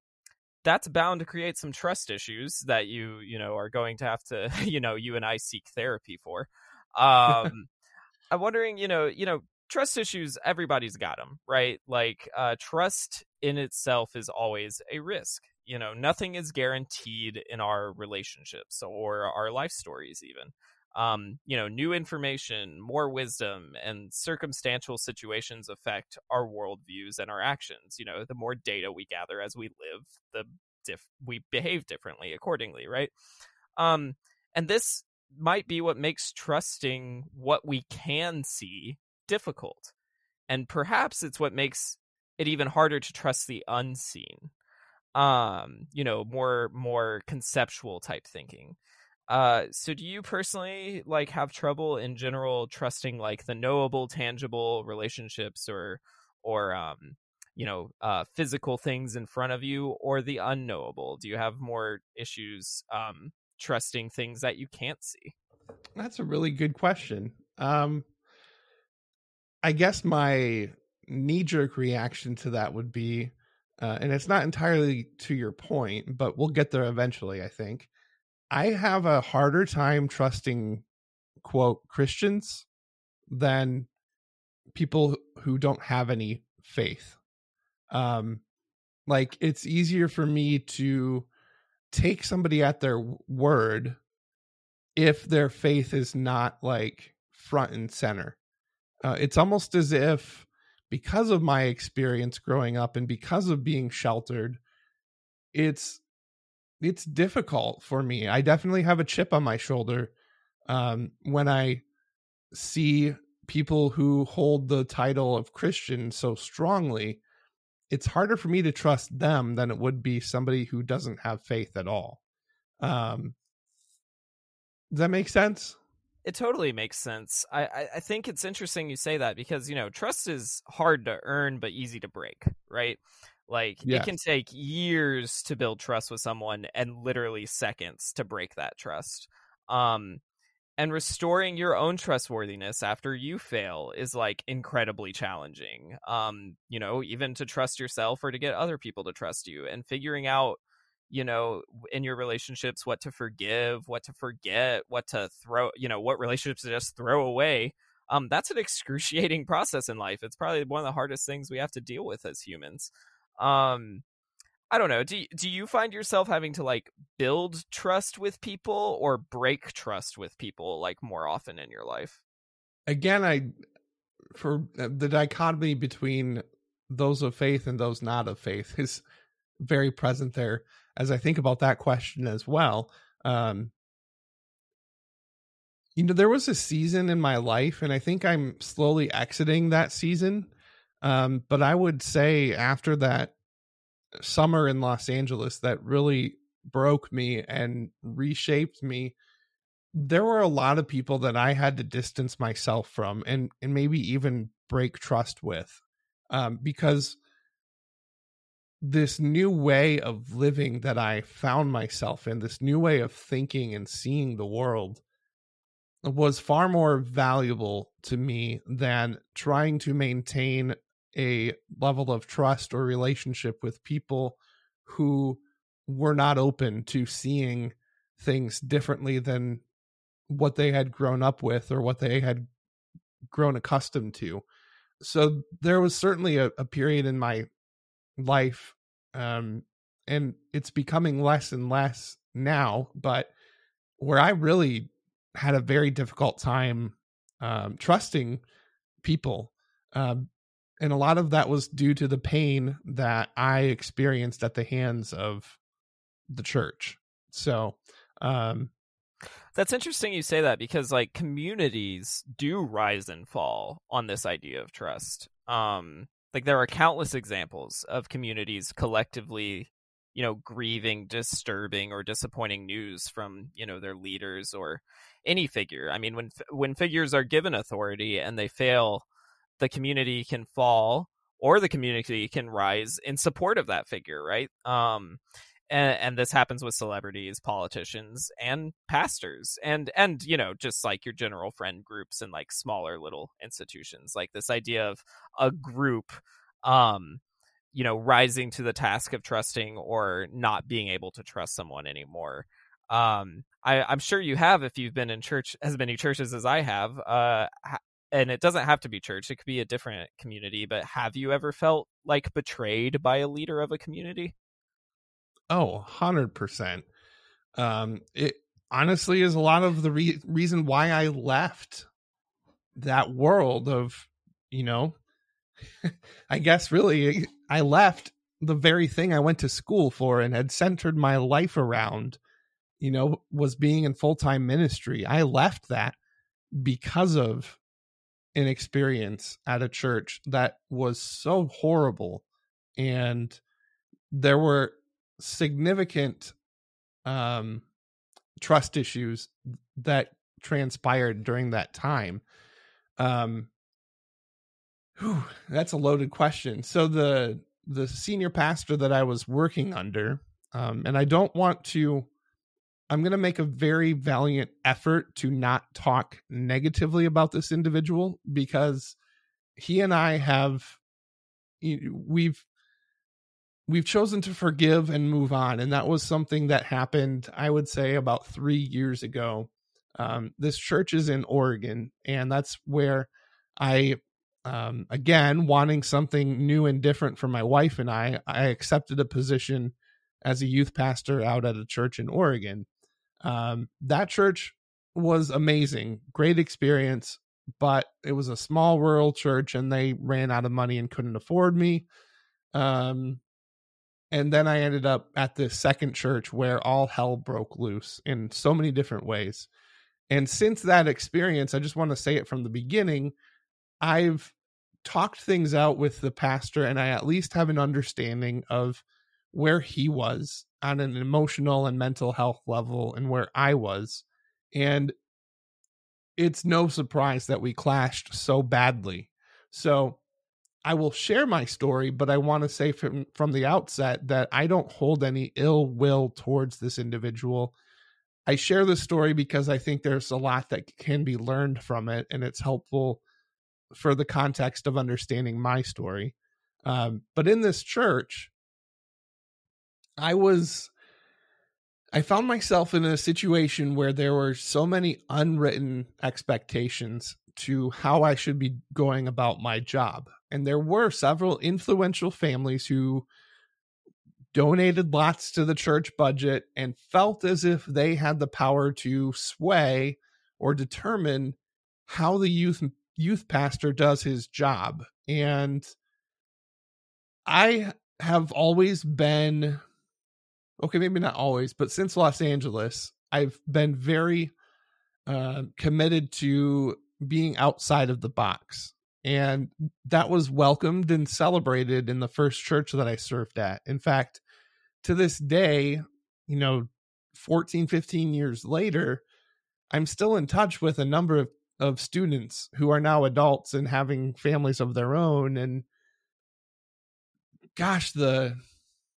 that's bound to create some trust issues that you you know are going to have to you know you and I seek therapy for. Um, I'm wondering, you know, you know, trust issues everybody's got them right? Like uh, trust in itself is always a risk you know? Nothing is guaranteed in our relationships or our life stories even. Um, you know new information more wisdom and circumstantial situations affect our worldviews and our actions you know? The more data we gather as we live the diff- we behave differently accordingly right? Um and this might be what makes trusting what we can see difficult. And perhaps it's what makes it even harder to trust the unseen. Um, you know, more more conceptual type thinking. Uh, so do you personally like have trouble in general trusting like the knowable, tangible relationships or or um you know uh physical things in front of you or the unknowable do you have more issues um trusting things that you can't see that's a really good question um I guess my knee jerk reaction to that would be, uh, and it's not entirely to your point, but we'll get there eventually, I think. I have a harder time trusting, quote, Christians than people who don't have any faith. Um, like it's easier for me to take somebody at their word if their faith is not like front and center uh, it's almost as if because of my experience growing up and because of being sheltered it's it's difficult for me. I definitely have a chip on my shoulder um, when i see people who hold the title of christian so strongly it's harder for me to trust them than it would be somebody who doesn't have faith at all. Um, does that make sense it totally makes sense. I, I, I think it's interesting you say that because you know trust is hard to earn but easy to break, right? Like yes. it can take years to build trust with someone and literally seconds to break that trust. Um, and restoring your own trustworthiness after you fail is like incredibly challenging. Um, you know, even to trust yourself or to get other people to trust you and figuring out you know in your relationships what to forgive what to forget what to throw you know what relationships to just throw away um that's an excruciating process in life. It's probably one of the hardest things we have to deal with as humans. Um i don't know do, do you find yourself having to like build trust with people or break trust with people like more often in your life? Again i for uh, the dichotomy between those of faith and those not of faith is very present there as I think about that question as well. Um, you know, there was a season in my life, and I think I'm slowly exiting that season. Um, but I would say after that summer in Los Angeles, that really broke me and reshaped me there were a lot of people that i had to distance myself from and and maybe even break trust with um, because this new way of living that i found myself in this new way of thinking and seeing the world was far more valuable to me than trying to maintain a level of trust or relationship with people who were not open to seeing things differently than what they had grown up with or what they had grown accustomed to. So there was certainly a, a period in my life, um, and it's becoming less and less now, but where I really had a very difficult time um, trusting people. Um, and a lot of that was due to the pain that I experienced at the hands of the church. So, um, that's interesting you say that because like communities do rise and fall on this idea of trust. Um, like there are countless examples of communities collectively you know grieving disturbing or disappointing news from you know their leaders or any figure. I mean when when figures are given authority and they fail the community can fall or the community can rise in support of that figure right? Um and, and this happens with celebrities politicians and pastors and and you know just like your general friend groups and like smaller little institutions. Like this idea of a group um you know rising to the task of trusting or not being able to trust someone anymore. Um I, i'm sure you have if you've been in church as many churches as i have uh and it doesn't have to be church it could be a different community but have you ever felt like betrayed by a leader of a community oh 100% um it honestly is a lot of the re- reason why i left that world of you know I guess really I left the very thing I went to school for and had centered my life around, you know, was being in full time ministry. I left that because of an experience at a church that was so horrible. And there were significant um, trust issues that transpired during that time. Um, Whew, that's a loaded question. So the the senior pastor that I was working under, um, and I don't want to. I'm going to make a very valiant effort to not talk negatively about this individual because he and I have we've we've chosen to forgive and move on and that was something that happened i would say about three years ago um, this church is in oregon and that's where i um, again, wanting something new and different for my wife and I, I accepted a position as a youth pastor out at a church in Oregon. Um, that church was amazing, great experience, but it was a small rural church and they ran out of money and couldn't afford me. Um, and then I ended up at this second church where all hell broke loose in so many different ways. And since that experience, I just want to say it from the beginning I've talked things out with the pastor and I at least have an understanding of where he was on an emotional and mental health level and where I was. And it's no surprise that we clashed so badly. So I will share my story, but I want to say from from the outset that I don't hold any ill will towards this individual. I share this story because I think there's a lot that can be learned from it and it's helpful for the context of understanding my story. Um, but in this church, I was, I found myself in a situation where there were so many unwritten expectations to how I should be going about my job. And there were several influential families who donated lots to the church budget and felt as if they had the power to sway or determine how the youth youth pastor does his job. And I have always been okay, maybe not always, but since Los Angeles, I've been very uh, committed to being outside of the box. And that was welcomed and celebrated in the first church that I served at. In fact, to this day, you know 14 15 years later i'm still in touch with a number of, of students who are now adults and having families of their own and gosh the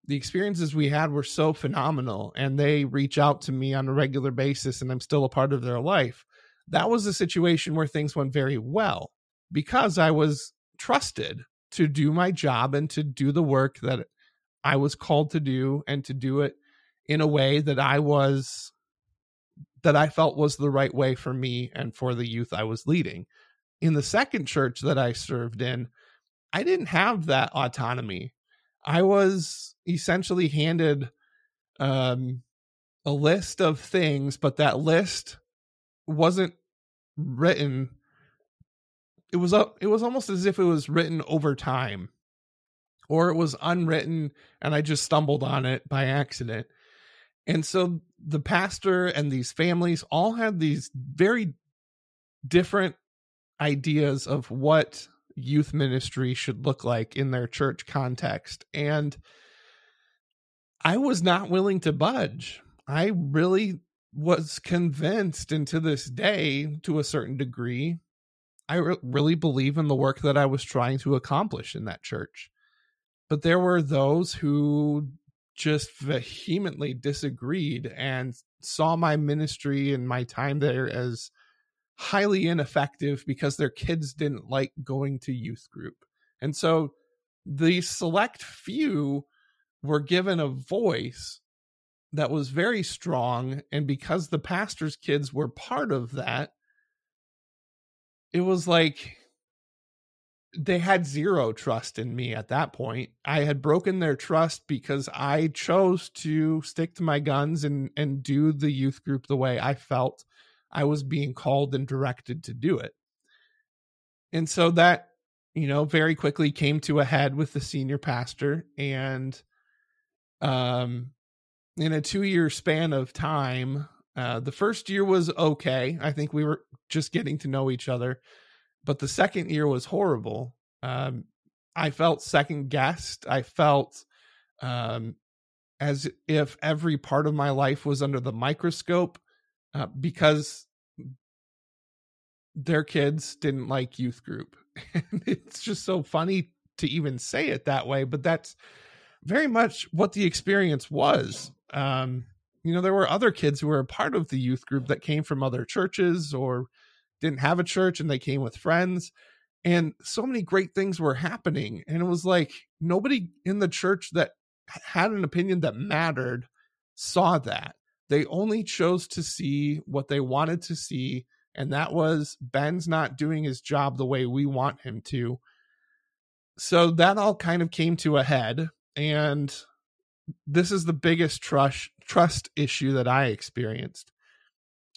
the experiences we had were so phenomenal and they reach out to me on a regular basis and i'm still a part of their life that was a situation where things went very well because i was trusted to do my job and to do the work that i was called to do and to do it in a way that I was that I felt was the right way for me and for the youth I was leading. In the second church that I served in, I didn't have that autonomy. I was essentially handed um, a list of things, but that list wasn't written. It was it was almost as if it was written over time, or it was unwritten, and I just stumbled on it by accident. And so the pastor and these families all had these very different ideas of what youth ministry should look like in their church context. And I was not willing to budge. I really was convinced, and to this day, to a certain degree, I re- really believe in the work that I was trying to accomplish in that church. But there were those who just vehemently disagreed and saw my ministry and my time there as highly ineffective because their kids didn't like going to youth group. And so the select few were given a voice that was very strong. And because the pastor's kids were part of that, it was like they had zero trust in me at that point. I had broken their trust because I chose to stick to my guns and and do the youth group the way I felt I was being called and directed to do it. And so that, you know, very quickly came to a head with the senior pastor and um in a 2-year span of time, uh the first year was okay. I think we were just getting to know each other but the second year was horrible. Um, I felt second guessed. I felt um, as if every part of my life was under the microscope uh, because their kids didn't like youth group. And it's just so funny to even say it that way, but that's very much what the experience was. Um, you know, there were other kids who were a part of the youth group that came from other churches or didn't have a church and they came with friends and so many great things were happening and it was like nobody in the church that had an opinion that mattered saw that. They only chose to see what they wanted to see and that was ben's not doing his job the way we want him to. So that all kind of came to a head and this is the biggest trust trust issue that i experienced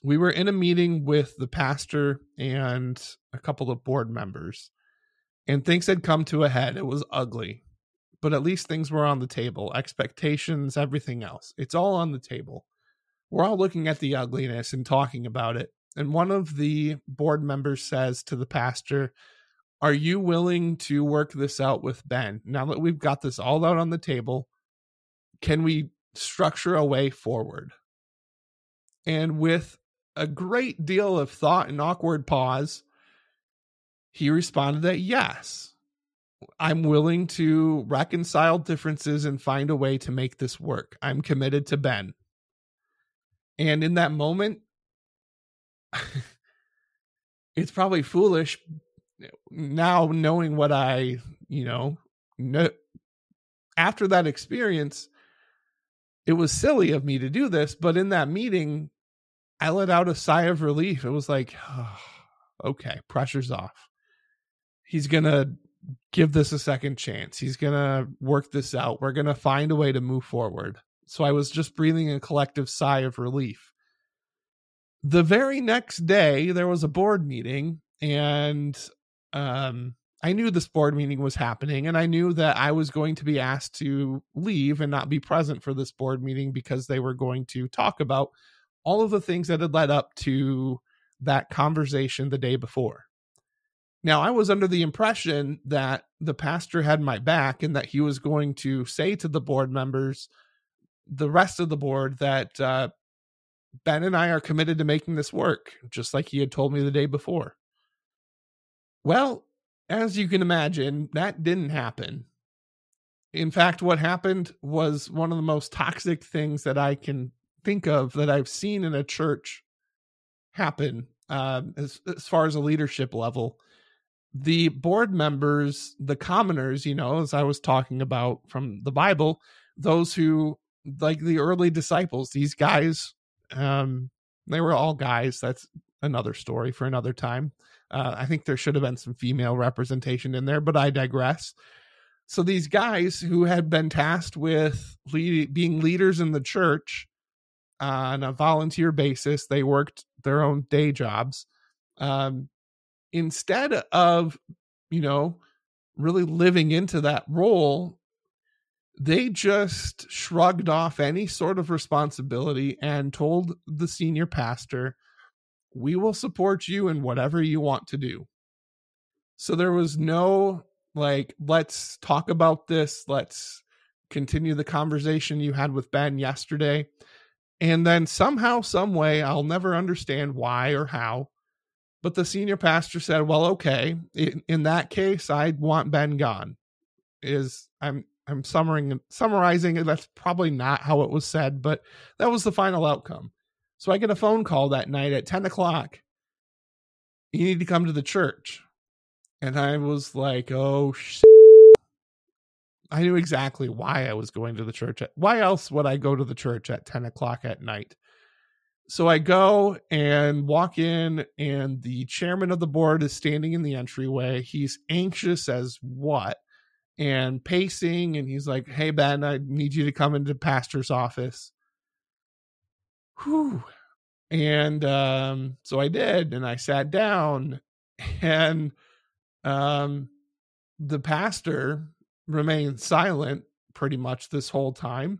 we were in a meeting with the pastor and a couple of board members, and things had come to a head. It was ugly, but at least things were on the table expectations, everything else. It's all on the table. We're all looking at the ugliness and talking about it. And one of the board members says to the pastor, Are you willing to work this out with Ben? Now that we've got this all out on the table, can we structure a way forward? And with a great deal of thought and awkward pause, he responded that yes, I'm willing to reconcile differences and find a way to make this work. I'm committed to Ben. And in that moment, it's probably foolish now knowing what I, you know, know, after that experience, it was silly of me to do this, but in that meeting, I let out a sigh of relief. It was like, oh, okay, pressure's off. He's going to give this a second chance. He's going to work this out. We're going to find a way to move forward. So I was just breathing a collective sigh of relief. The very next day, there was a board meeting, and um, I knew this board meeting was happening, and I knew that I was going to be asked to leave and not be present for this board meeting because they were going to talk about all of the things that had led up to that conversation the day before. Now, I was under the impression that the pastor had my back and that he was going to say to the board members, the rest of the board that uh, Ben and I are committed to making this work, just like he had told me the day before. Well, as you can imagine, that didn't happen. In fact, what happened was one of the most toxic things that I can think of that I've seen in a church happen um, as, as far as a leadership level. The board members, the commoners, you know, as I was talking about from the Bible, those who, like the early disciples, these guys, um, they were all guys. That's another story for another time. Uh, I think there should have been some female representation in there, but I digress. So these guys who had been tasked with lead, being leaders in the church on a volunteer basis, they worked their own day jobs. Um, instead of, you know, really living into that role, they just shrugged off any sort of responsibility and told the senior pastor we will support you in whatever you want to do. So there was no like, let's talk about this. Let's continue the conversation you had with Ben yesterday. And then somehow, some way, I'll never understand why or how. But the senior pastor said, "Well, okay. In, in that case, I want Ben gone." Is I'm I'm summarizing summarizing. That's probably not how it was said, but that was the final outcome. So I get a phone call that night at 10 o'clock. You need to come to the church. And I was like, oh, shit. I knew exactly why I was going to the church. Why else would I go to the church at 10 o'clock at night? So I go and walk in, and the chairman of the board is standing in the entryway. He's anxious as what and pacing. And he's like, Hey, Ben, I need you to come into pastor's office whew. And um, so I did, and I sat down, and um, the pastor remained silent pretty much this whole time.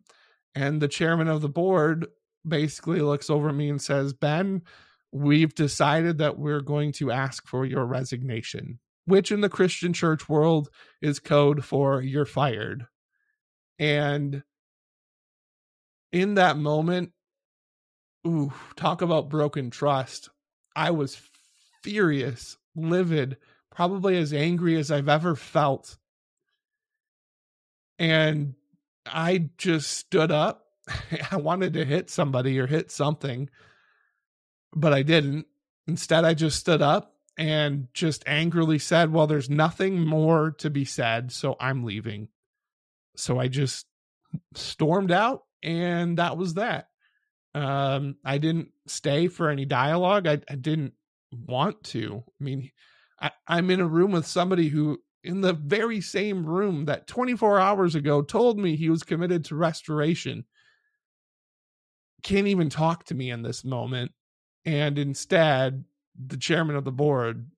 And the chairman of the board basically looks over me and says, Ben, we've decided that we're going to ask for your resignation, which in the Christian church world is code for you're fired. And in that moment, ooh, talk about broken trust. I was furious, livid, probably as angry as I've ever felt. And I just stood up. I wanted to hit somebody or hit something, but I didn't. Instead, I just stood up and just angrily said, Well, there's nothing more to be said, so I'm leaving. So I just stormed out, and that was that. Um, I didn't stay for any dialogue. I, I didn't want to. I mean, I, I'm in a room with somebody who, in the very same room that 24 hours ago told me he was committed to restoration, can't even talk to me in this moment. And instead, the chairman of the board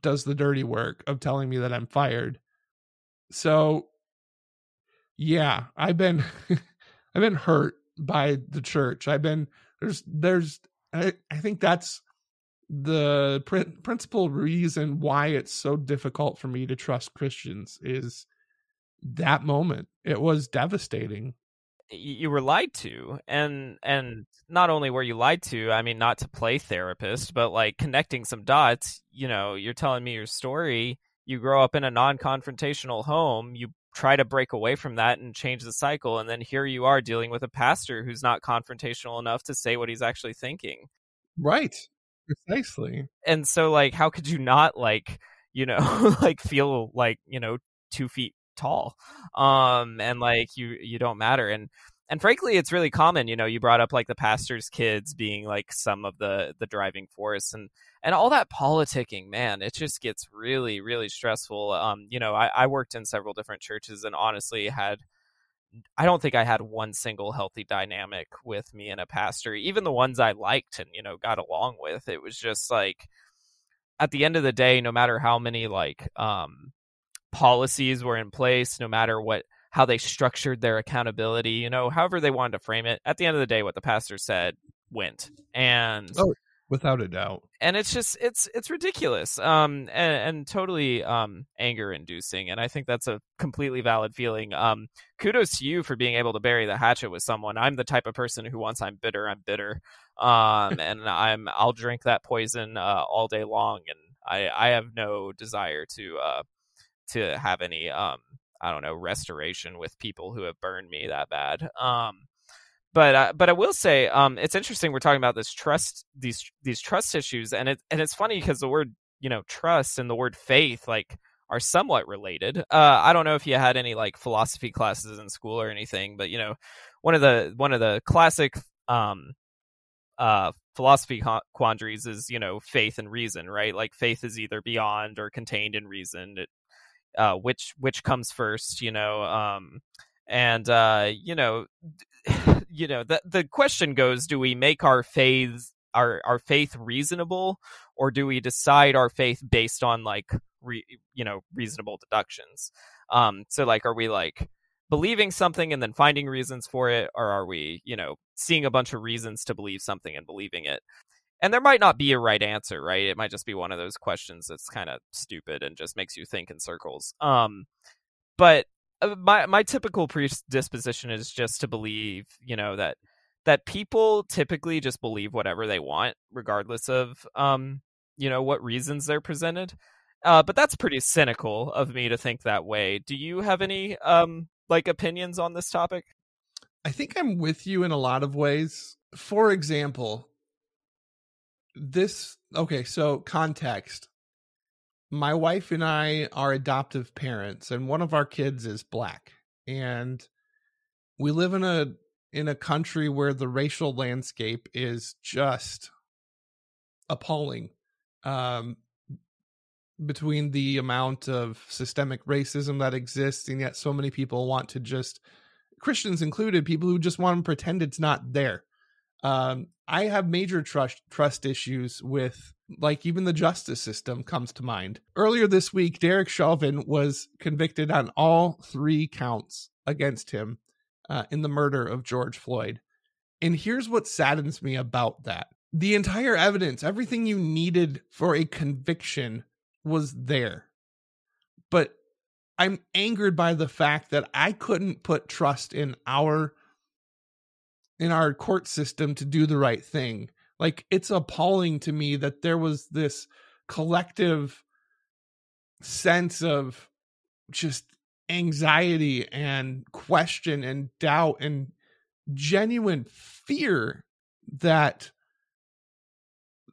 does the dirty work of telling me that I'm fired. So, yeah, I've been I've been hurt by the church. I've been there's there's I, I think that's the pr- principal reason why it's so difficult for me to trust Christians is that moment. It was devastating. You were lied to, and and not only were you lied to, I mean, not to play therapist, but like connecting some dots. You know, you're telling me your story. You grow up in a non-confrontational home. You try to break away from that and change the cycle and then here you are dealing with a pastor who's not confrontational enough to say what he's actually thinking. Right. Precisely. And so like how could you not like you know like feel like you know two feet tall? Um and like you you don't matter. And and frankly it's really common you know you brought up like the pastor's kids being like some of the the driving force and and all that politicking man it just gets really really stressful um you know I, I worked in several different churches and honestly had I don't think I had one single healthy dynamic with me and a pastor. Even the ones I liked and you know got along with, it was just like at the end of the day, no matter how many like um policies were in place, no matter what how they structured their accountability, you know, however they wanted to frame it. At the end of the day, what the pastor said went. And oh, without a doubt and it's just it's it's ridiculous um and, and totally um anger inducing and i think that's a completely valid feeling um kudos to you for being able to bury the hatchet with someone i'm the type of person who once i'm bitter i'm bitter um and i'm i'll drink that poison uh, all day long and i i have no desire to uh to have any um i don't know restoration with people who have burned me that bad um but uh, but I will say um, it's interesting we're talking about this trust these these trust issues and it and it's funny because the word you know trust and the word faith like are somewhat related. Uh, I don't know if you had any like philosophy classes in school or anything, but you know one of the one of the classic um, uh, philosophy quandaries is you know faith and reason, right? Like faith is either beyond or contained in reason. It, uh, which which comes first, you know? Um, and uh, you know you know the the question goes do we make our faith our our faith reasonable or do we decide our faith based on like re, you know reasonable deductions um so like are we like believing something and then finding reasons for it or are we you know seeing a bunch of reasons to believe something and believing it and there might not be a right answer right it might just be one of those questions that's kind of stupid and just makes you think in circles um but uh, my my typical predisposition is just to believe, you know, that that people typically just believe whatever they want, regardless of um, you know, what reasons they're presented. Uh, but that's pretty cynical of me to think that way. Do you have any um like opinions on this topic? I think I'm with you in a lot of ways. For example, this okay, so context my wife and I are adoptive parents, and one of our kids is black. And we live in a in a country where the racial landscape is just appalling. Um, between the amount of systemic racism that exists, and yet so many people want to just Christians included, people who just want to pretend it's not there. Um, I have major trust trust issues with like even the justice system comes to mind. Earlier this week, Derek Chauvin was convicted on all three counts against him uh, in the murder of George Floyd. And here's what saddens me about that the entire evidence, everything you needed for a conviction was there. But I'm angered by the fact that I couldn't put trust in our in our court system to do the right thing like it's appalling to me that there was this collective sense of just anxiety and question and doubt and genuine fear that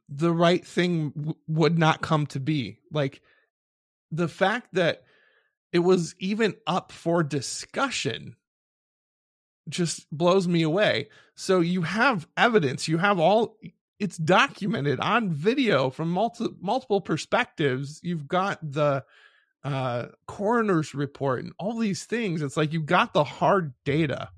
the right thing w- would not come to be. Like the fact that it was even up for discussion just blows me away. So you have evidence, you have all it's documented on video from multi- multiple perspectives. You've got the uh, coroner's report and all these things. It's like you've got the hard data.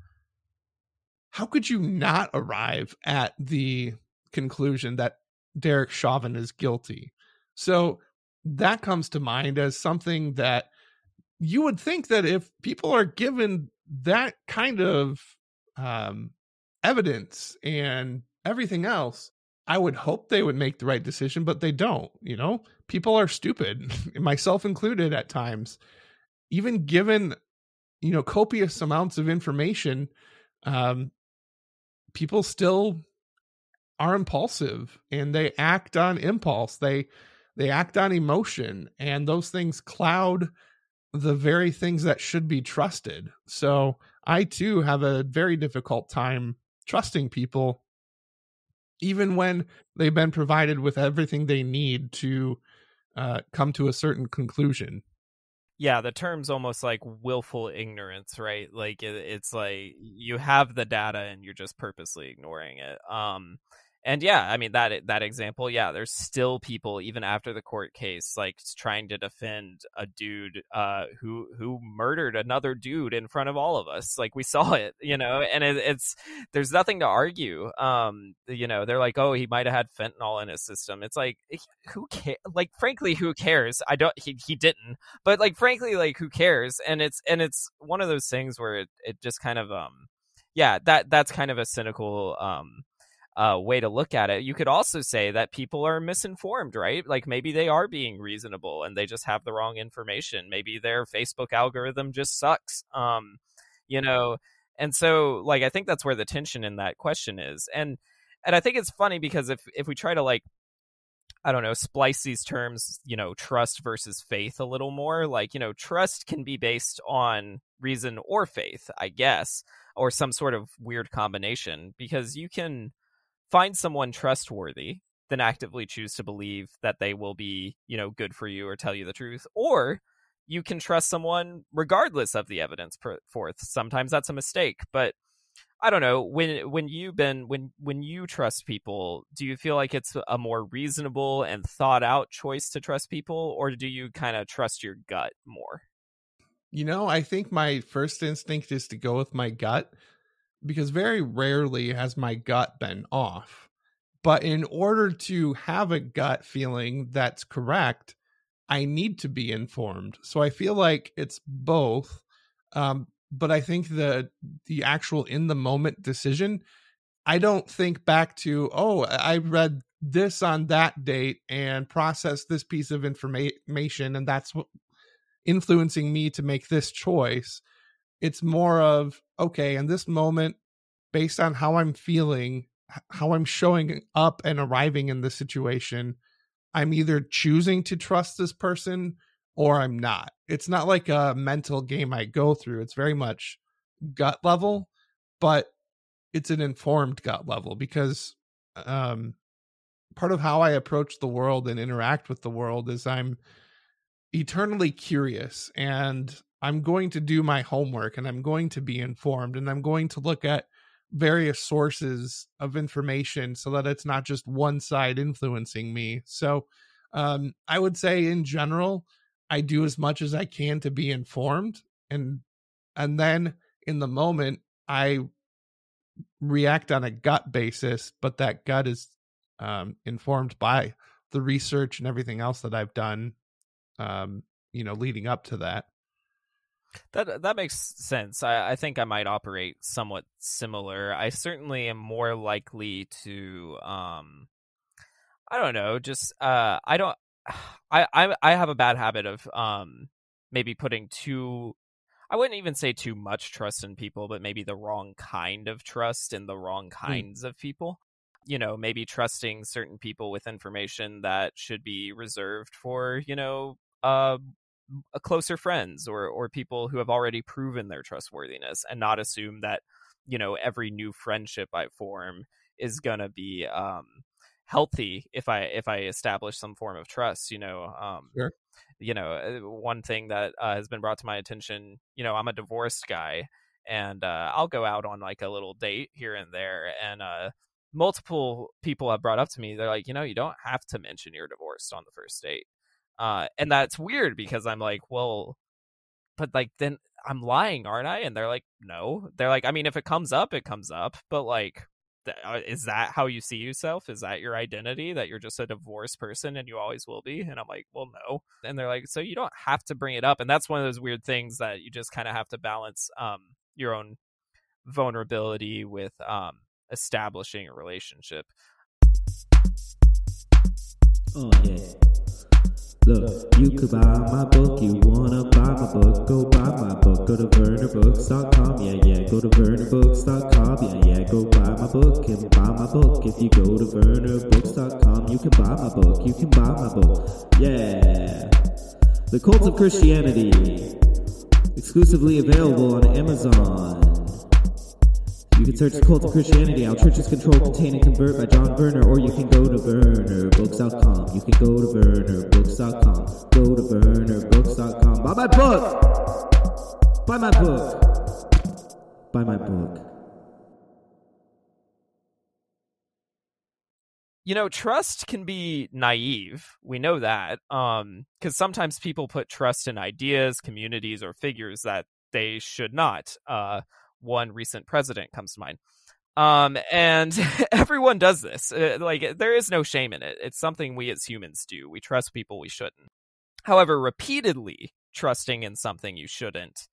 How could you not arrive at the conclusion that Derek Chauvin is guilty? So that comes to mind as something that you would think that if people are given that kind of um, evidence and everything else, I would hope they would make the right decision, but they don't. You know, people are stupid, myself included at times. Even given, you know, copious amounts of information, um, people still are impulsive and they act on impulse. They they act on emotion, and those things cloud the very things that should be trusted. So I too have a very difficult time trusting people even when they've been provided with everything they need to uh, come to a certain conclusion. Yeah, the term's almost like willful ignorance, right? Like it, it's like you have the data and you're just purposely ignoring it. Um, and yeah i mean that that example yeah there's still people even after the court case like trying to defend a dude uh who who murdered another dude in front of all of us. Like we saw it you know? And it, it's there's nothing to argue. Um you know they're like oh he might have had fentanyl in his system. It's like who cares like frankly who cares? I don't he, he didn't. But like frankly like who cares? And it's and it's one of those things where it, it just kind of um yeah that that's kind of a cynical um uh, way to look at it. You could also say that people are misinformed, right? Like maybe they are being reasonable and they just have the wrong information. Maybe their Facebook algorithm just sucks. Um, you know, and so like I think that's where the tension in that question is. And and I think it's funny because if if we try to like I don't know, splice these terms, you know, trust versus faith a little more. Like, you know, trust can be based on reason or faith, I guess, or some sort of weird combination because you can find someone trustworthy then actively choose to believe that they will be, you know, good for you or tell you the truth, or you can trust someone regardless of the evidence put forth. Sometimes that's a mistake, but I don't know when when you been when when you trust people, do you feel like it's a more reasonable and thought out choice to trust people, or do you kind of trust your gut more? You know, I think my first instinct is to go with my gut because very rarely has my gut been off. But in order to have a gut feeling that's correct, I need to be informed. So I feel like it's both. Um, but I think the the actual in the moment decision, I don't think back to, oh, I read this on that date and processed this piece of information and that's influencing me to make this choice. It's more of, okay, in this moment, based on how I'm feeling, how I'm showing up and arriving in this situation, I'm either choosing to trust this person or I'm not. It's not like a mental game I go through. It's very much gut level, but it's an informed gut level because um part of how I approach the world and interact with the world is I'm eternally curious and I'm going to do my homework and I'm going to be informed and I'm going to look at various sources of information so that it's not just one side influencing me. So um, I would say in general, I do as much as I can to be informed and and then in the moment I react on a gut basis, but that gut is um, informed by the research and everything else that I've done um, you know, leading up to that. That that makes sense. I, I think I might operate somewhat similar. I certainly am more likely to um I don't know, just uh I don't I I I have a bad habit of um maybe putting too I wouldn't even say too much trust in people, but maybe the wrong kind of trust in the wrong hmm. kinds mm. of people. You know, maybe trusting certain people with information that should be reserved for, you know, uh, closer friends or or people who have already proven their trustworthiness and not assume that you know every new friendship I form is gonna be um, healthy if I if I establish some form of trust. You know, um, sure. you know, uh, one thing that uh, has been brought to my attention. You know, I'm a divorced guy, and uh, I'll go out on like a little date here and there, and uh, multiple people have brought up to me. They're like, you know, you don't have to mention you're divorced on the first date. Uh, and that's weird because I'm like, well, but like then I'm lying, aren't I? And they're like, no. They're like, I mean, if it comes up, it comes up, but like, uh, is that how you see yourself? Is that your identity that you're just a divorced person and you always will be? And I'm like, well, no. And they're like, so you don't have to bring it up. And that's one of those weird things that you just kind of have to balance um, your own vulnerability with um, establishing a relationship. Oh yeah. Look, you could buy my book, you wanna buy my book, go buy my book, go to vernerbooks.com, yeah, yeah, go to vernerbooks.com, yeah, yeah, go buy my book and buy my book. If you go to vernerbooks.com, you can buy my book, you can buy my book, yeah. The Cult of Christianity, exclusively available on Amazon. You can search the Cult of Christianity, How Churches Control, Contain, and Convert by John Verner, or you can go to vernerbooks.com. You can go to vernerbooks.com. Go to vernerbooks.com. Buy my book! Buy my book! Buy my book. you know trust can be naive we know that um because sometimes people put trust in ideas communities or figures that they should not uh one recent president comes to mind. Um, and everyone does this. Uh, like, there is no shame in it. It's something we as humans do. We trust people we shouldn't. However, repeatedly trusting in something you shouldn't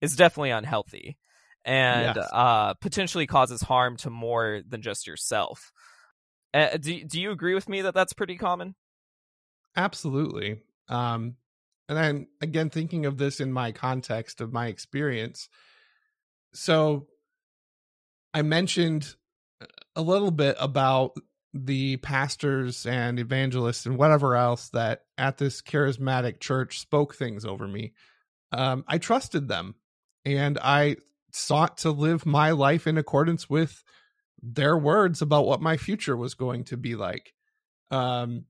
is definitely unhealthy and yes. uh, potentially causes harm to more than just yourself. Uh, do do you agree with me that that's pretty common? Absolutely. Um, and then again, thinking of this in my context of my experience. So I mentioned a little bit about the pastors and evangelists and whatever else that at this charismatic church spoke things over me. Um, I trusted them and I sought to live my life in accordance with their words about what my future was going to be like. Um,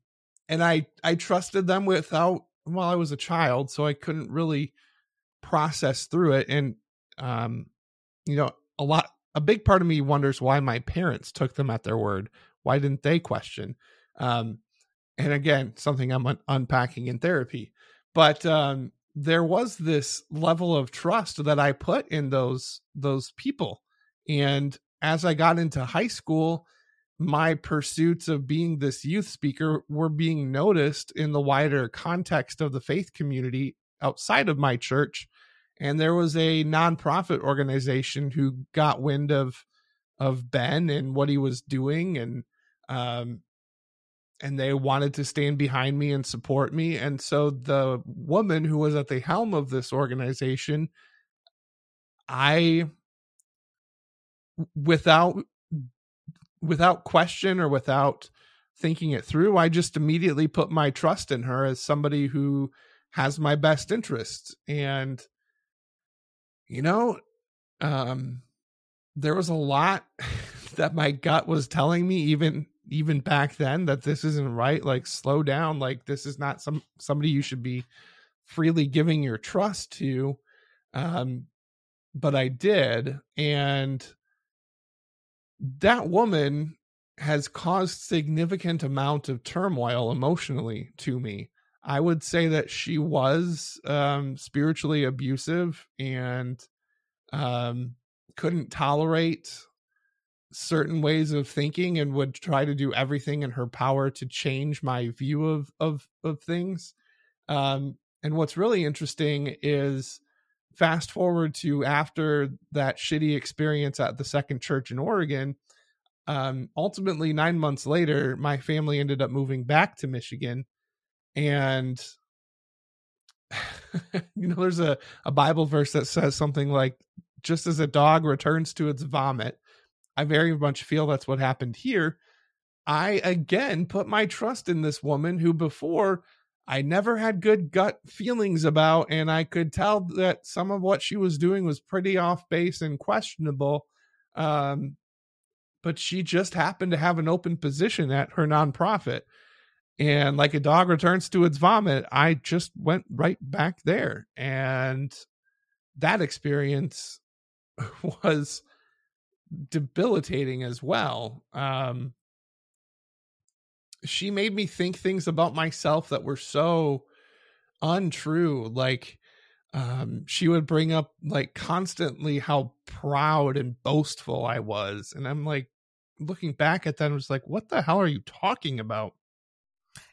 and I I trusted them without well, I was a child, so I couldn't really process through it. And um, you know, a lot a big part of me wonders why my parents took them at their word. Why didn't they question? Um, and again, something I'm un- unpacking in therapy. But um, there was this level of trust that I put in those those people. And as I got into high school, my pursuits of being this youth speaker were being noticed in the wider context of the faith community outside of my church and there was a nonprofit organization who got wind of of Ben and what he was doing and um and they wanted to stand behind me and support me and so the woman who was at the helm of this organization I without without question or without thinking it through, I just immediately put my trust in her as somebody who has my best interests. And, you know, um, there was a lot that my gut was telling me even even back then that this isn't right like slow down like this is not some somebody you should be freely giving your trust to um but i did and that woman has caused significant amount of turmoil emotionally to me. I would say that she was um, spiritually abusive and um, couldn't tolerate certain ways of thinking and would try to do everything in her power to change my view of of of things. Um, and what's really interesting is fast forward to after that shitty experience at the second church in Oregon, um, ultimately nine months later, my family ended up moving back to Michigan. And you know, there's a, a Bible verse that says something like, just as a dog returns to its vomit, I very much feel that's what happened here. I again put my trust in this woman who before I never had good gut feelings about, and I could tell that some of what she was doing was pretty off base and questionable. Um, but she just happened to have an open position at her nonprofit. And like a dog returns to its vomit, I just went right back there. And that experience was debilitating as well. Um, she made me think things about myself that were so untrue like um she would bring up like constantly how proud and boastful i was and i'm like looking back at that I was like what the hell are you talking about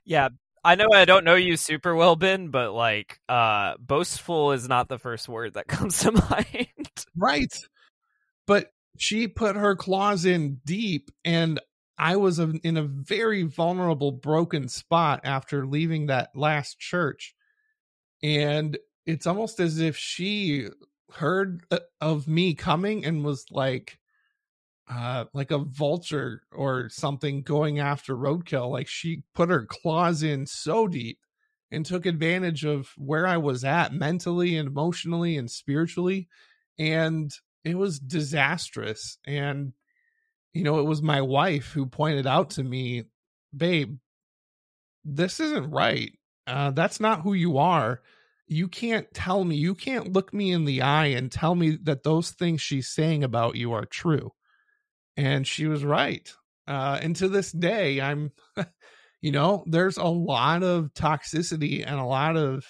yeah i know i don't know you super well ben but like uh boastful is not the first word that comes to mind right but she put her claws in deep and I was in a very vulnerable, broken spot after leaving that last church. And it's almost as if she heard uh, of me coming and was like, uh, like a vulture or something going after roadkill. Like she put her claws in so deep and took advantage of where I was at mentally and emotionally and spiritually. And it was disastrous. And you know, it was my wife who pointed out to me, babe, this isn't right. Uh, that's not who you are. You can't tell me, you can't look me in the eye and tell me that those things she's saying about you are true. And she was right. Uh, and to this day, I'm, you know, there's a lot of toxicity and a lot of,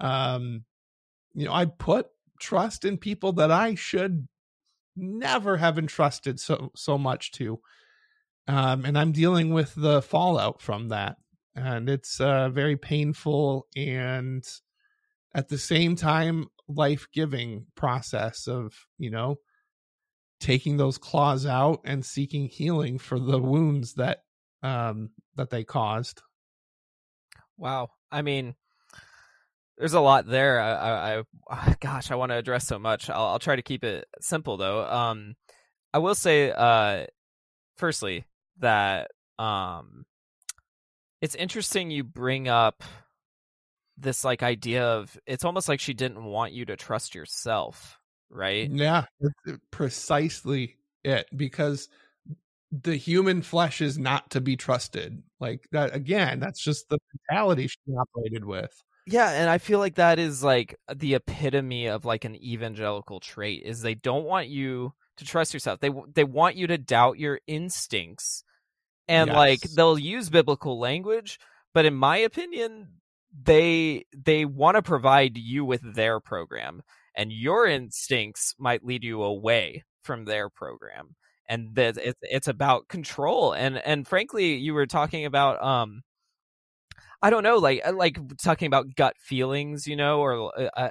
um, you know, I put trust in people that I should never have entrusted so so much to um and i'm dealing with the fallout from that and it's uh very painful and at the same time life-giving process of you know taking those claws out and seeking healing for the wounds that um, that they caused. Wow. I mean, there's a lot there. I, I, I gosh, I want to address so much. I'll, I'll, try to keep it simple though. Um, I will say, uh, firstly, that um, it's interesting you bring up this like idea of it's almost like she didn't want you to trust yourself, right? Yeah, precisely it because the human flesh is not to be trusted. Like that again, that's just the mentality she operated with. Yeah, and I feel like that is like the epitome of like an evangelical trait is they don't want you to trust yourself. They they want you to doubt your instincts. And yes. like they'll use biblical language, but in my opinion, they they want to provide you with their program and your instincts might lead you away from their program and that it's it's about control and and frankly you were talking about um I don't know like uh, like talking about gut feelings you know or uh, uh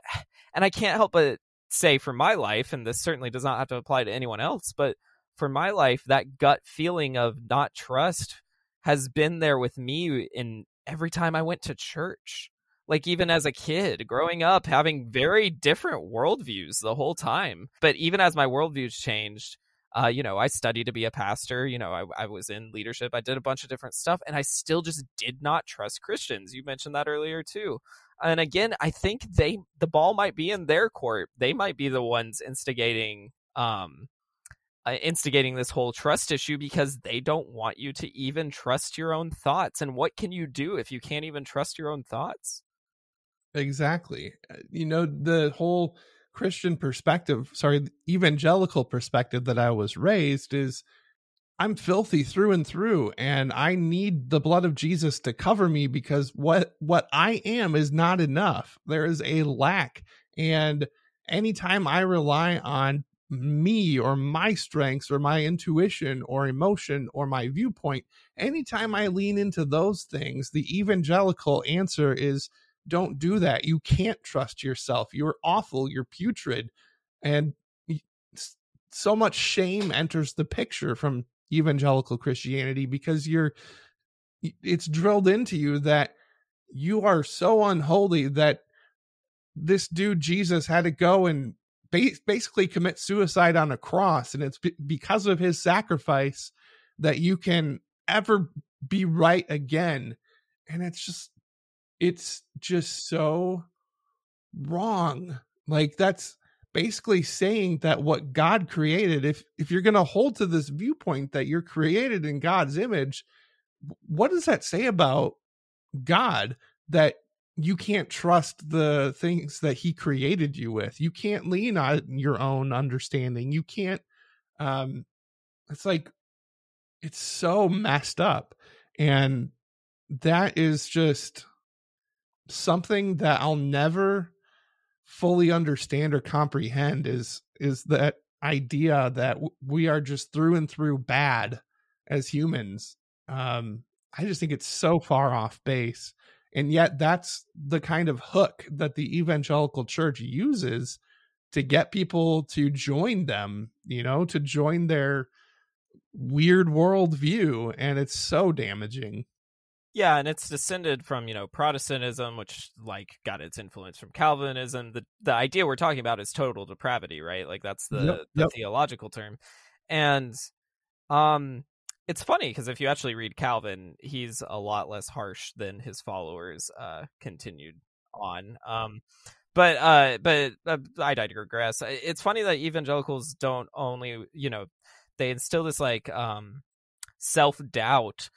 and I can't help but say for my life and this certainly does not have to apply to anyone else but for my life that gut feeling of not trust has been there with me in every time I went to church. Like even as a kid, growing up, having very different worldviews the whole time. But even as my worldviews changed, uh, you know, I studied to be a pastor. You know, I, I was in leadership. I did a bunch of different stuff, and I still just did not trust Christians. You mentioned that earlier too. And again, I think they the ball might be in their court. They might be the ones instigating um, uh, instigating this whole trust issue because they don't want you to even trust your own thoughts. And what can you do if you can't even trust your own thoughts? Exactly. Uh, you know, the whole Christian perspective, sorry, evangelical perspective that I was raised is I'm filthy through and through and I need the blood of Jesus to cover me because what what I am is not enough. There is a lack and anytime I rely on me or my strengths or my intuition or emotion or my viewpoint, anytime I lean into those things, the evangelical answer is don't do that. You can't trust yourself. You're awful. You're putrid. And so much shame enters the picture from evangelical Christianity because you're, it's drilled into you that you are so unholy that this dude Jesus had to go and basically commit suicide on a cross and it's because of his sacrifice that you can ever be right again and it's just it's just so wrong like that's basically saying that what god created if if you're going to hold to this viewpoint that you're created in god's image what does that say about god that you can't trust the things that he created you with. You can't lean on your own understanding. You can't um it's like it's so messed up and that is just something that I'll never fully understand or comprehend is is that idea that we are just through and through bad as humans. Um I just think it's so far off base. And yet that's the kind of hook that the evangelical church uses to get people to join them you know to join their weird worldview. And it's so damaging yeah and it's descended from you know protestantism which like got its influence from calvinism the the idea we're talking about is total depravity right like that's the, yep, the yep. theological term and um it's funny because if you actually read Calvin, he's a lot less harsh than his followers uh, continued on. Um, but uh, but uh, I digress. It's funny that evangelicals don't only you know they instill this like um, self doubt,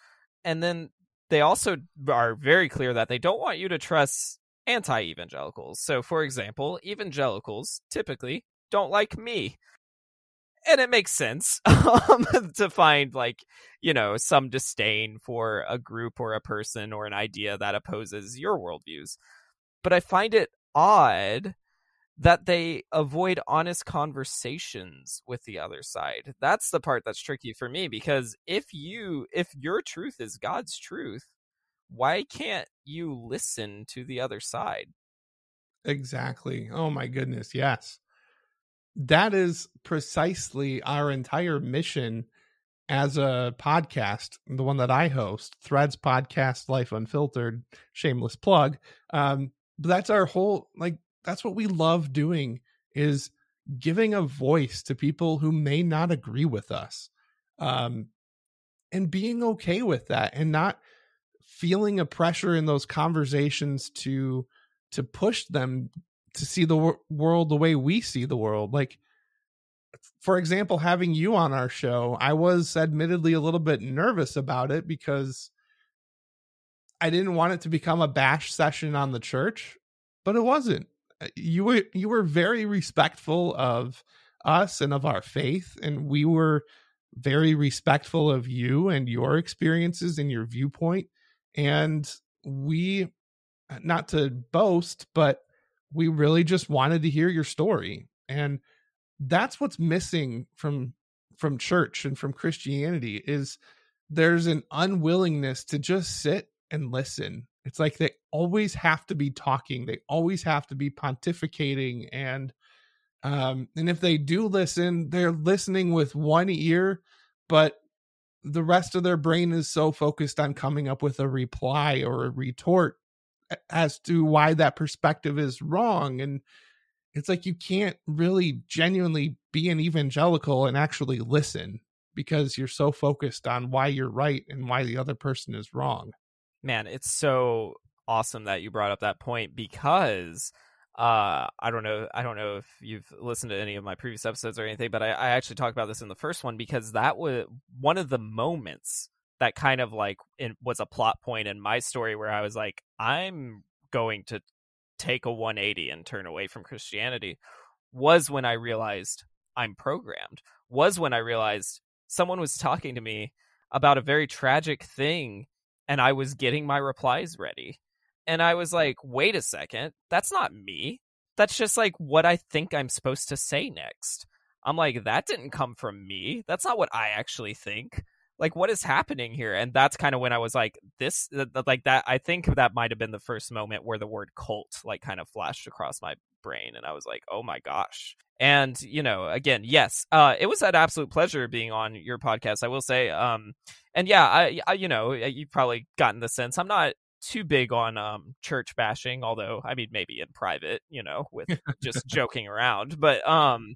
and then they also are very clear that they don't want you to trust anti evangelicals. So, for example, evangelicals typically don't like me and it makes sense um, to find like you know some disdain for a group or a person or an idea that opposes your worldviews but i find it odd that they avoid honest conversations with the other side. That's the part that's tricky for me because if you if your truth is god's truth why can't you listen to the other side? Exactly. Oh my goodness yes. That is precisely our entire mission as a podcast, the one that I host, Threads Podcast Life Unfiltered, shameless plug. Um, but that's our whole like that's what we love doing is giving a voice to people who may not agree with us. Um, and being okay with that and not feeling a pressure in those conversations to to push them to see the wor- world the way we see the world like for example having you on our show i was admittedly a little bit nervous about it because i didn't want it to become a bash session on the church but it wasn't you were you were very respectful of us and of our faith and we were very respectful of you and your experiences and your viewpoint. And we not to boast but we really just wanted to hear your story. And that's what's missing from from church and from christianity is there's an unwillingness to just sit and listen it's like they always have to be talking they always have to be pontificating and um and if they do listen they're listening with one ear but the rest of their brain is so focused on coming up with a reply or a retort as to why that perspective is wrong and it's like you can't really genuinely be an evangelical and actually listen because you're so focused on why you're right and why the other person is wrong man it's so awesome that you brought up that point because uh i don't know i don't know if you've listened to any of my previous episodes or anything but i, I actually talked about this in the first one because that was one of the moments that kind of like in, was a plot point in my story where i was like i'm going to take a 180 and turn away from christianity was when i realized i'm programmed was when i realized someone was talking to me about a very tragic thing and i was getting my replies ready and I was like, wait a second, that's not me. That's just like what I think I'm supposed to say next. I'm like, that didn't come from me. That's not what I actually think. Like, what is happening here? And that's kind of when I was like, this, like that. I think that might have been the first moment where the word cult, like, kind of flashed across my brain. And I was like, oh my gosh. And, you know, again, yes, uh, it was an absolute pleasure being on your podcast, I will say. Um, and yeah, I, I, you know, you've probably gotten the sense I'm not too big on um church bashing although i mean maybe in private you know with just joking around but um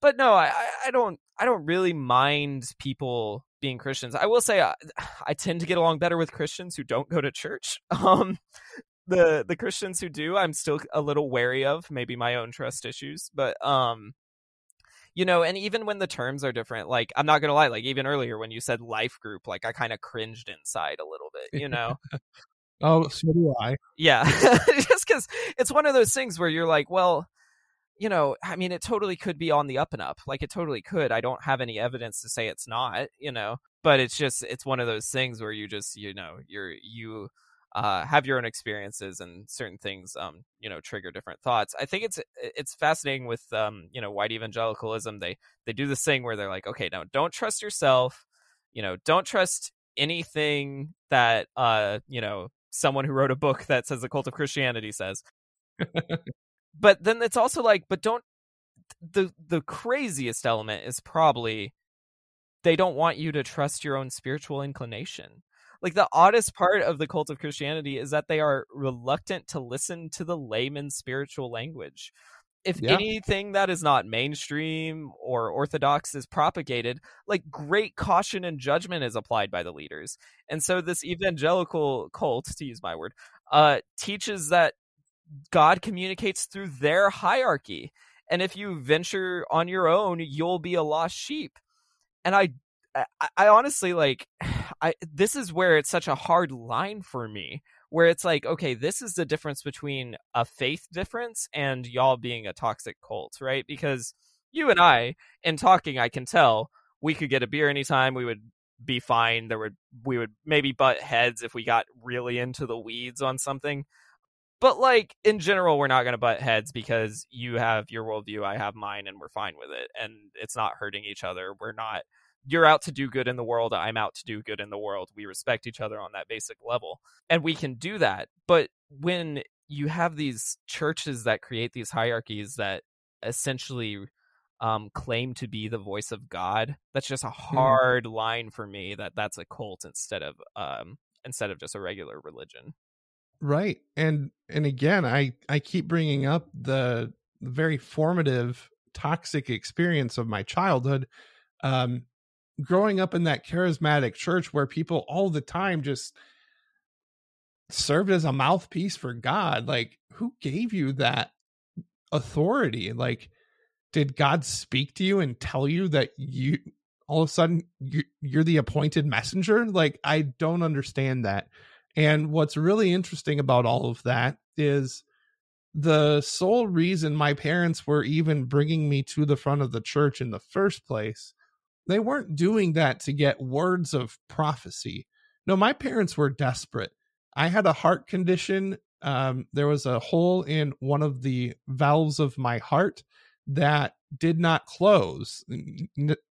but no i i don't i don't really mind people being christians. I will say I, I tend to get along better with christians who don't go to church. Um the the christians who do i'm still a little wary of maybe my own trust issues but um you know and even when the terms are different like i'm not gonna lie like even earlier when you said life group like i kind of cringed inside a little bit you know? Oh, so do I. Yeah, just because it's one of those things where you're like, well, you know, I mean, it totally could be on the up and up. Like it totally could. I don't have any evidence to say it's not. You know, but it's just it's one of those things where you just you know you're you uh, have your own experiences and certain things um you know trigger different thoughts i think it's it's fascinating with um you know white evangelicalism they they do this thing where they're like okay now don't trust yourself you know don't trust anything that uh you know someone who wrote a book that says the cult of Christianity says. but then it's also like, but don't the the craziest element is probably they don't want you to trust your own spiritual inclination. Like the oddest part of the cult of Christianity is that they are reluctant to listen to the layman's spiritual language if yeah. anything that is not mainstream or orthodox is propagated, like great caution and judgment is applied by the leaders. And so this evangelical cult, to use my word, uh, teaches that God communicates through their hierarchy. And if you venture on your own, you'll be a lost sheep. And I I, I honestly like I this is where it's such a hard line for me where it's like, okay, this is the difference between a faith difference and y'all being a toxic cult, right? Because you and I, in talking, I can tell we could get a beer anytime. We would be fine. There would we would maybe butt heads if we got really into the weeds on something. But like in general, we're not going to butt heads because you have your worldview, I have mine, and we're fine with it, and it's not hurting each other. We're not you're out to do good in the world i'm out to do good in the world we respect each other on that basic level and we can do that but when you have these churches that create these hierarchies that essentially um, claim to be the voice of God. That's just a Hmm. hard line for me. That that's a cult instead of um, instead of just a regular religion. Right and and again i i keep bringing up the very formative toxic experience of my childhood um growing up in that charismatic church where people all the time just served as a mouthpiece for god like who gave you that authority? Like did god speak to you and tell you that you all of a sudden you, you're the appointed messenger? Like i don't understand that and what's really interesting about all of that is the sole reason my parents were even bringing me to the front of the church in the first place, they weren't doing that to get words of prophecy. No, my parents were desperate. I had a heart condition. Um, there was a hole in one of the valves of my heart that did not close.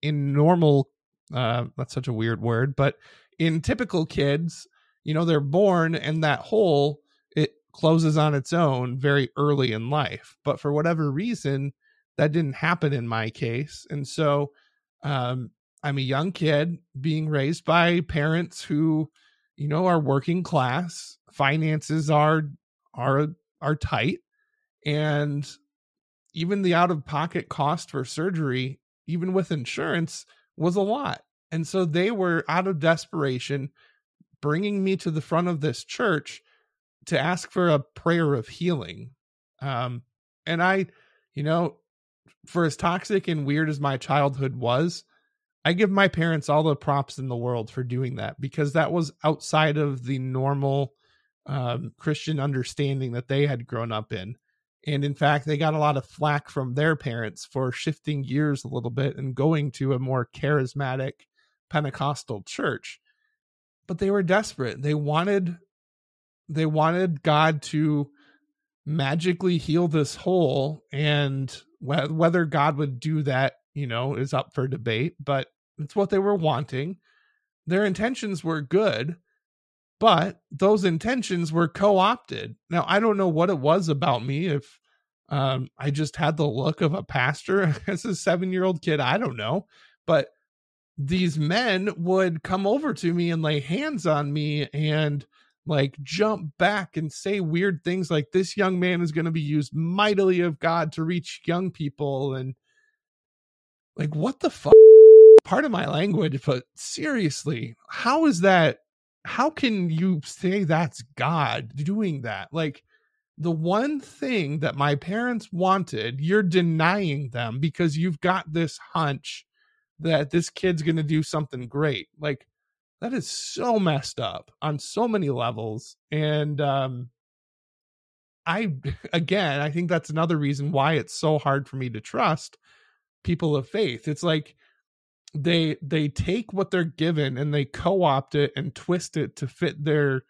In, normal, uh, that's such a weird word, but in typical kids, you know they're born and that hole it closes on its own very early in life. But for whatever reason that didn't happen in my case. And so um i'm a young kid being raised by parents who you know are working class. Finances are are are tight. And even the out of pocket cost for surgery even with insurance was a lot. And so they were out of desperation bringing me to the front of this church to ask for a prayer of healing. Um, and I, you know, for as toxic and weird as my childhood was, I give my parents all the props in the world for doing that because that was outside of the normal um, Christian understanding that they had grown up in. And in fact, they got a lot of flack from their parents for shifting gears a little bit and going to a more charismatic Pentecostal church but they were desperate. They wanted they wanted God to magically heal this hole and wh- whether God would do that, you know, is up for debate, but it's what they were wanting. Their intentions were good, but those intentions were co-opted. Now, I don't know what it was about me if um I just had the look of a pastor as a 7-year-old kid, I don't know, but these men would come over to me and lay hands on me and like jump back and say weird things like this young man is going to be used mightily of God to reach young people and like what the fuck part of my language but seriously how is that how can you say that's God doing that? Like the one thing that my parents wanted you're denying them because you've got this hunch that this kid's going to do something great. Like that is so messed up on so many levels. And um I again, I think that's another reason why it's so hard for me to trust people of faith. It's like they they take what they're given and they co-opt it and twist it to fit their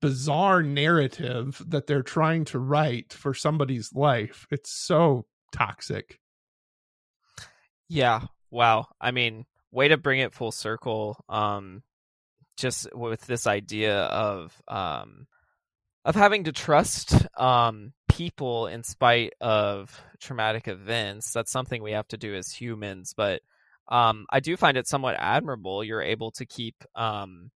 bizarre narrative that they're trying to write for somebody's life. It's so toxic. Yeah. Wow. I mean, way to bring it full circle. Um, just with this idea of um, of having to trust um people in spite of traumatic events. That's something we have to do as humans. But um, I do find it somewhat admirable. You're able to keep um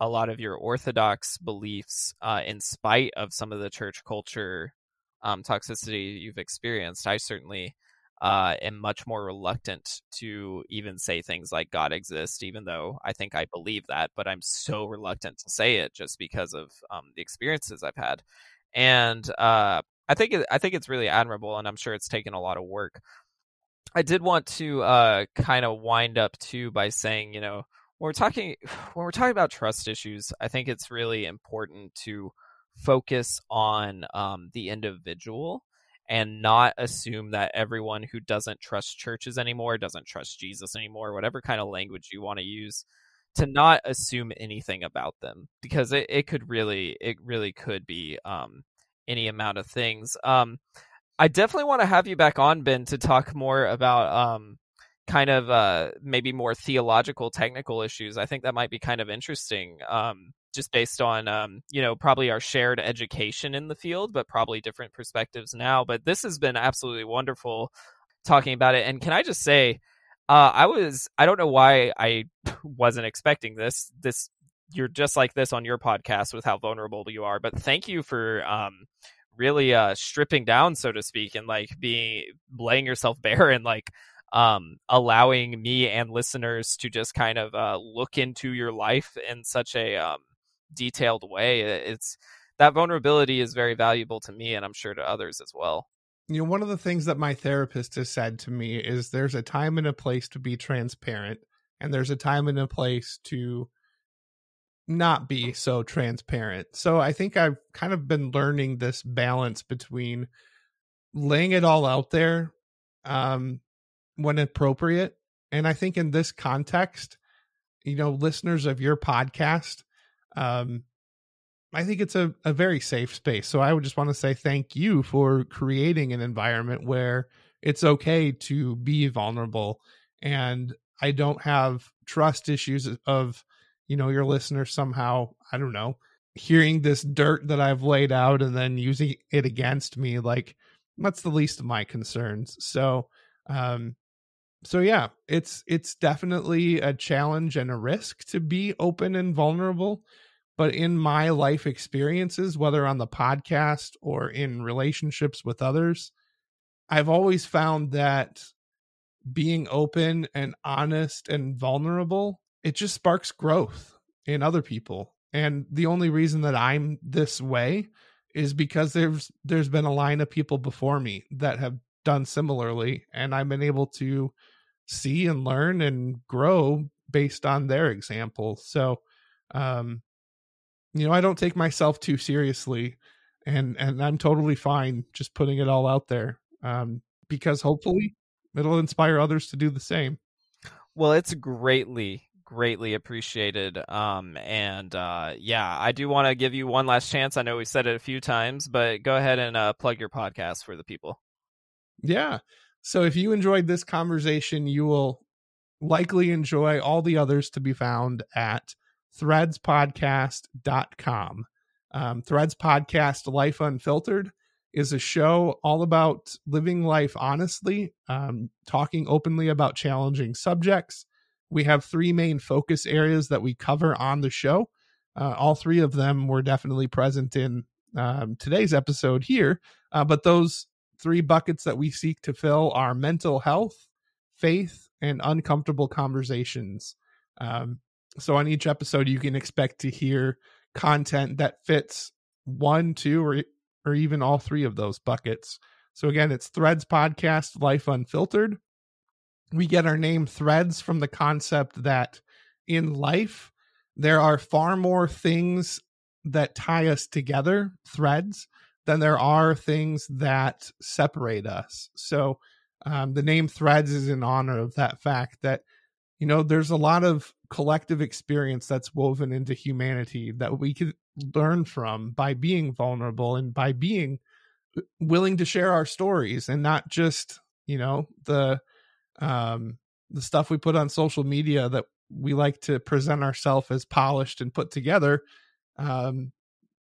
a lot of your orthodox beliefs uh, in spite of some of the church culture um, toxicity you've experienced. I certainly uh, am much more reluctant to even say things like God exists, even though I think I believe that, but I'm so reluctant to say it just because of um, the experiences I've had. And uh, I think it, I think it's really admirable, and I'm sure it's taken a lot of work. I did want to uh, kind of wind up too by saying, you know, when we're talking when we're talking about trust issues, I think it's really important to focus on um, the individual and not assume that everyone who doesn't trust churches anymore doesn't trust Jesus anymore, whatever kind of language you want to use, to not assume anything about them because it, it could really it really could be um, any amount of things. Um, I definitely want to have you back on, Ben, to talk more about um, kind of uh, maybe more theological, technical issues. I think that might be kind of interesting, um, just based on um, you know probably our shared education in the field, but probably different perspectives now. But this has been absolutely wonderful. talking about it. And can I just say, uh, I was I don't know why I wasn't expecting this. This you're just like this on your podcast with how vulnerable you are. But thank you for um, really uh, stripping down, so to speak, and like being laying yourself bare and like um, allowing me and listeners to just kind of uh, look into your life in such a um, detailed way. It's that vulnerability is very valuable to me, and I'm sure to others as well you know one of the things that my therapist has said to me is there's a time and a place to be transparent and there's a time and a place to not be so transparent so i think i've kind of been learning this balance between laying it all out there um when appropriate and i think in this context you know listeners of your podcast um I think it's a, a very safe space. So I would just want to say thank you for creating an environment where it's okay to be vulnerable. And I don't have trust issues of, you know, your listeners somehow, I don't know, hearing this dirt that I've laid out and then using it against me. Like, that's the least of my concerns. So, um, so yeah, it's it's definitely a challenge and a risk to be open and vulnerable but in my life experiences, whether on the podcast or in relationships with others, I've always found that being open and honest and vulnerable, it just sparks growth in other people. And the only reason that I'm this way is because there's there's been a line of people before me that have done similarly and I've been able to see and learn and grow based on their example. So um you know, I don't take myself too seriously and and I'm totally fine just putting it all out there. Um because hopefully it'll inspire others to do the same. Well, it's greatly greatly appreciated. Um and uh yeah, I do want to give you one last chance. I know we said it a few times, but go ahead and uh plug your podcast for the people. Yeah. So if you enjoyed this conversation, you will likely enjoy all the others to be found at threadspodcast.com. Um, Threads Podcast Life Unfiltered is a show all about living life honestly, um, talking openly about challenging subjects. We have three main focus areas that we cover on the show. Uh, all three of them were definitely present in um, today's episode here, uh, but those three buckets that we seek to fill are mental health, faith, and uncomfortable conversations. Um, so on each episode, you can expect to hear content that fits one, two, or or even all three of those buckets. So again, it's Threads Podcast Life Unfiltered. We get our name Threads from the concept that in life there are far more things that tie us together, threads, than there are things that separate us. So um, the name Threads is in honor of that fact that you know there's a lot of collective experience that's woven into humanity that we could learn from by being vulnerable and by being willing to share our stories and not just you know the um the stuff we put on social media that we like to present ourselves as polished and put together um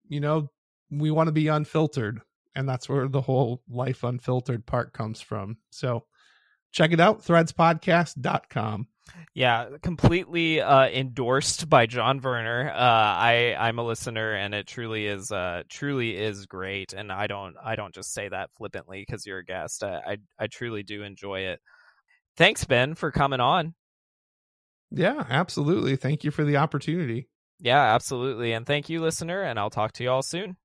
you know we want to be unfiltered. And that's where the whole life unfiltered part comes from. So check it out threadspodcast.com yeah, completely uh, endorsed by John Verner. Uh, I I'm a listener, and it truly is uh, truly is great. And I don't I don't just say that flippantly because you're a guest. I, I I truly do enjoy it. Thanks, Ben, for coming on. Yeah, absolutely. Thank you for the opportunity. Yeah, absolutely. And thank you, listener. And I'll talk to you all soon.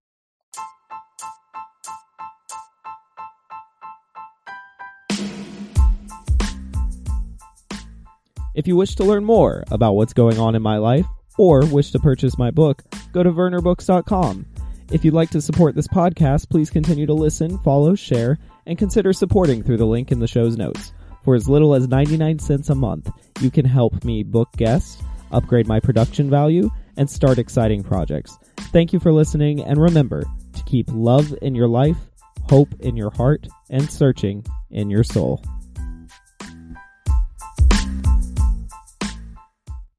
If you wish to learn more about what's going on in my life or wish to purchase my book, go to vernerbooks.com. If you'd like to support this podcast, please continue to listen, follow, share, and consider supporting through the link in the show's notes. For as little as 99 cents a month, you can help me book guests, upgrade my production value, and start exciting projects. Thank you for listening, and remember to keep love in your life, hope in your heart, and searching in your soul.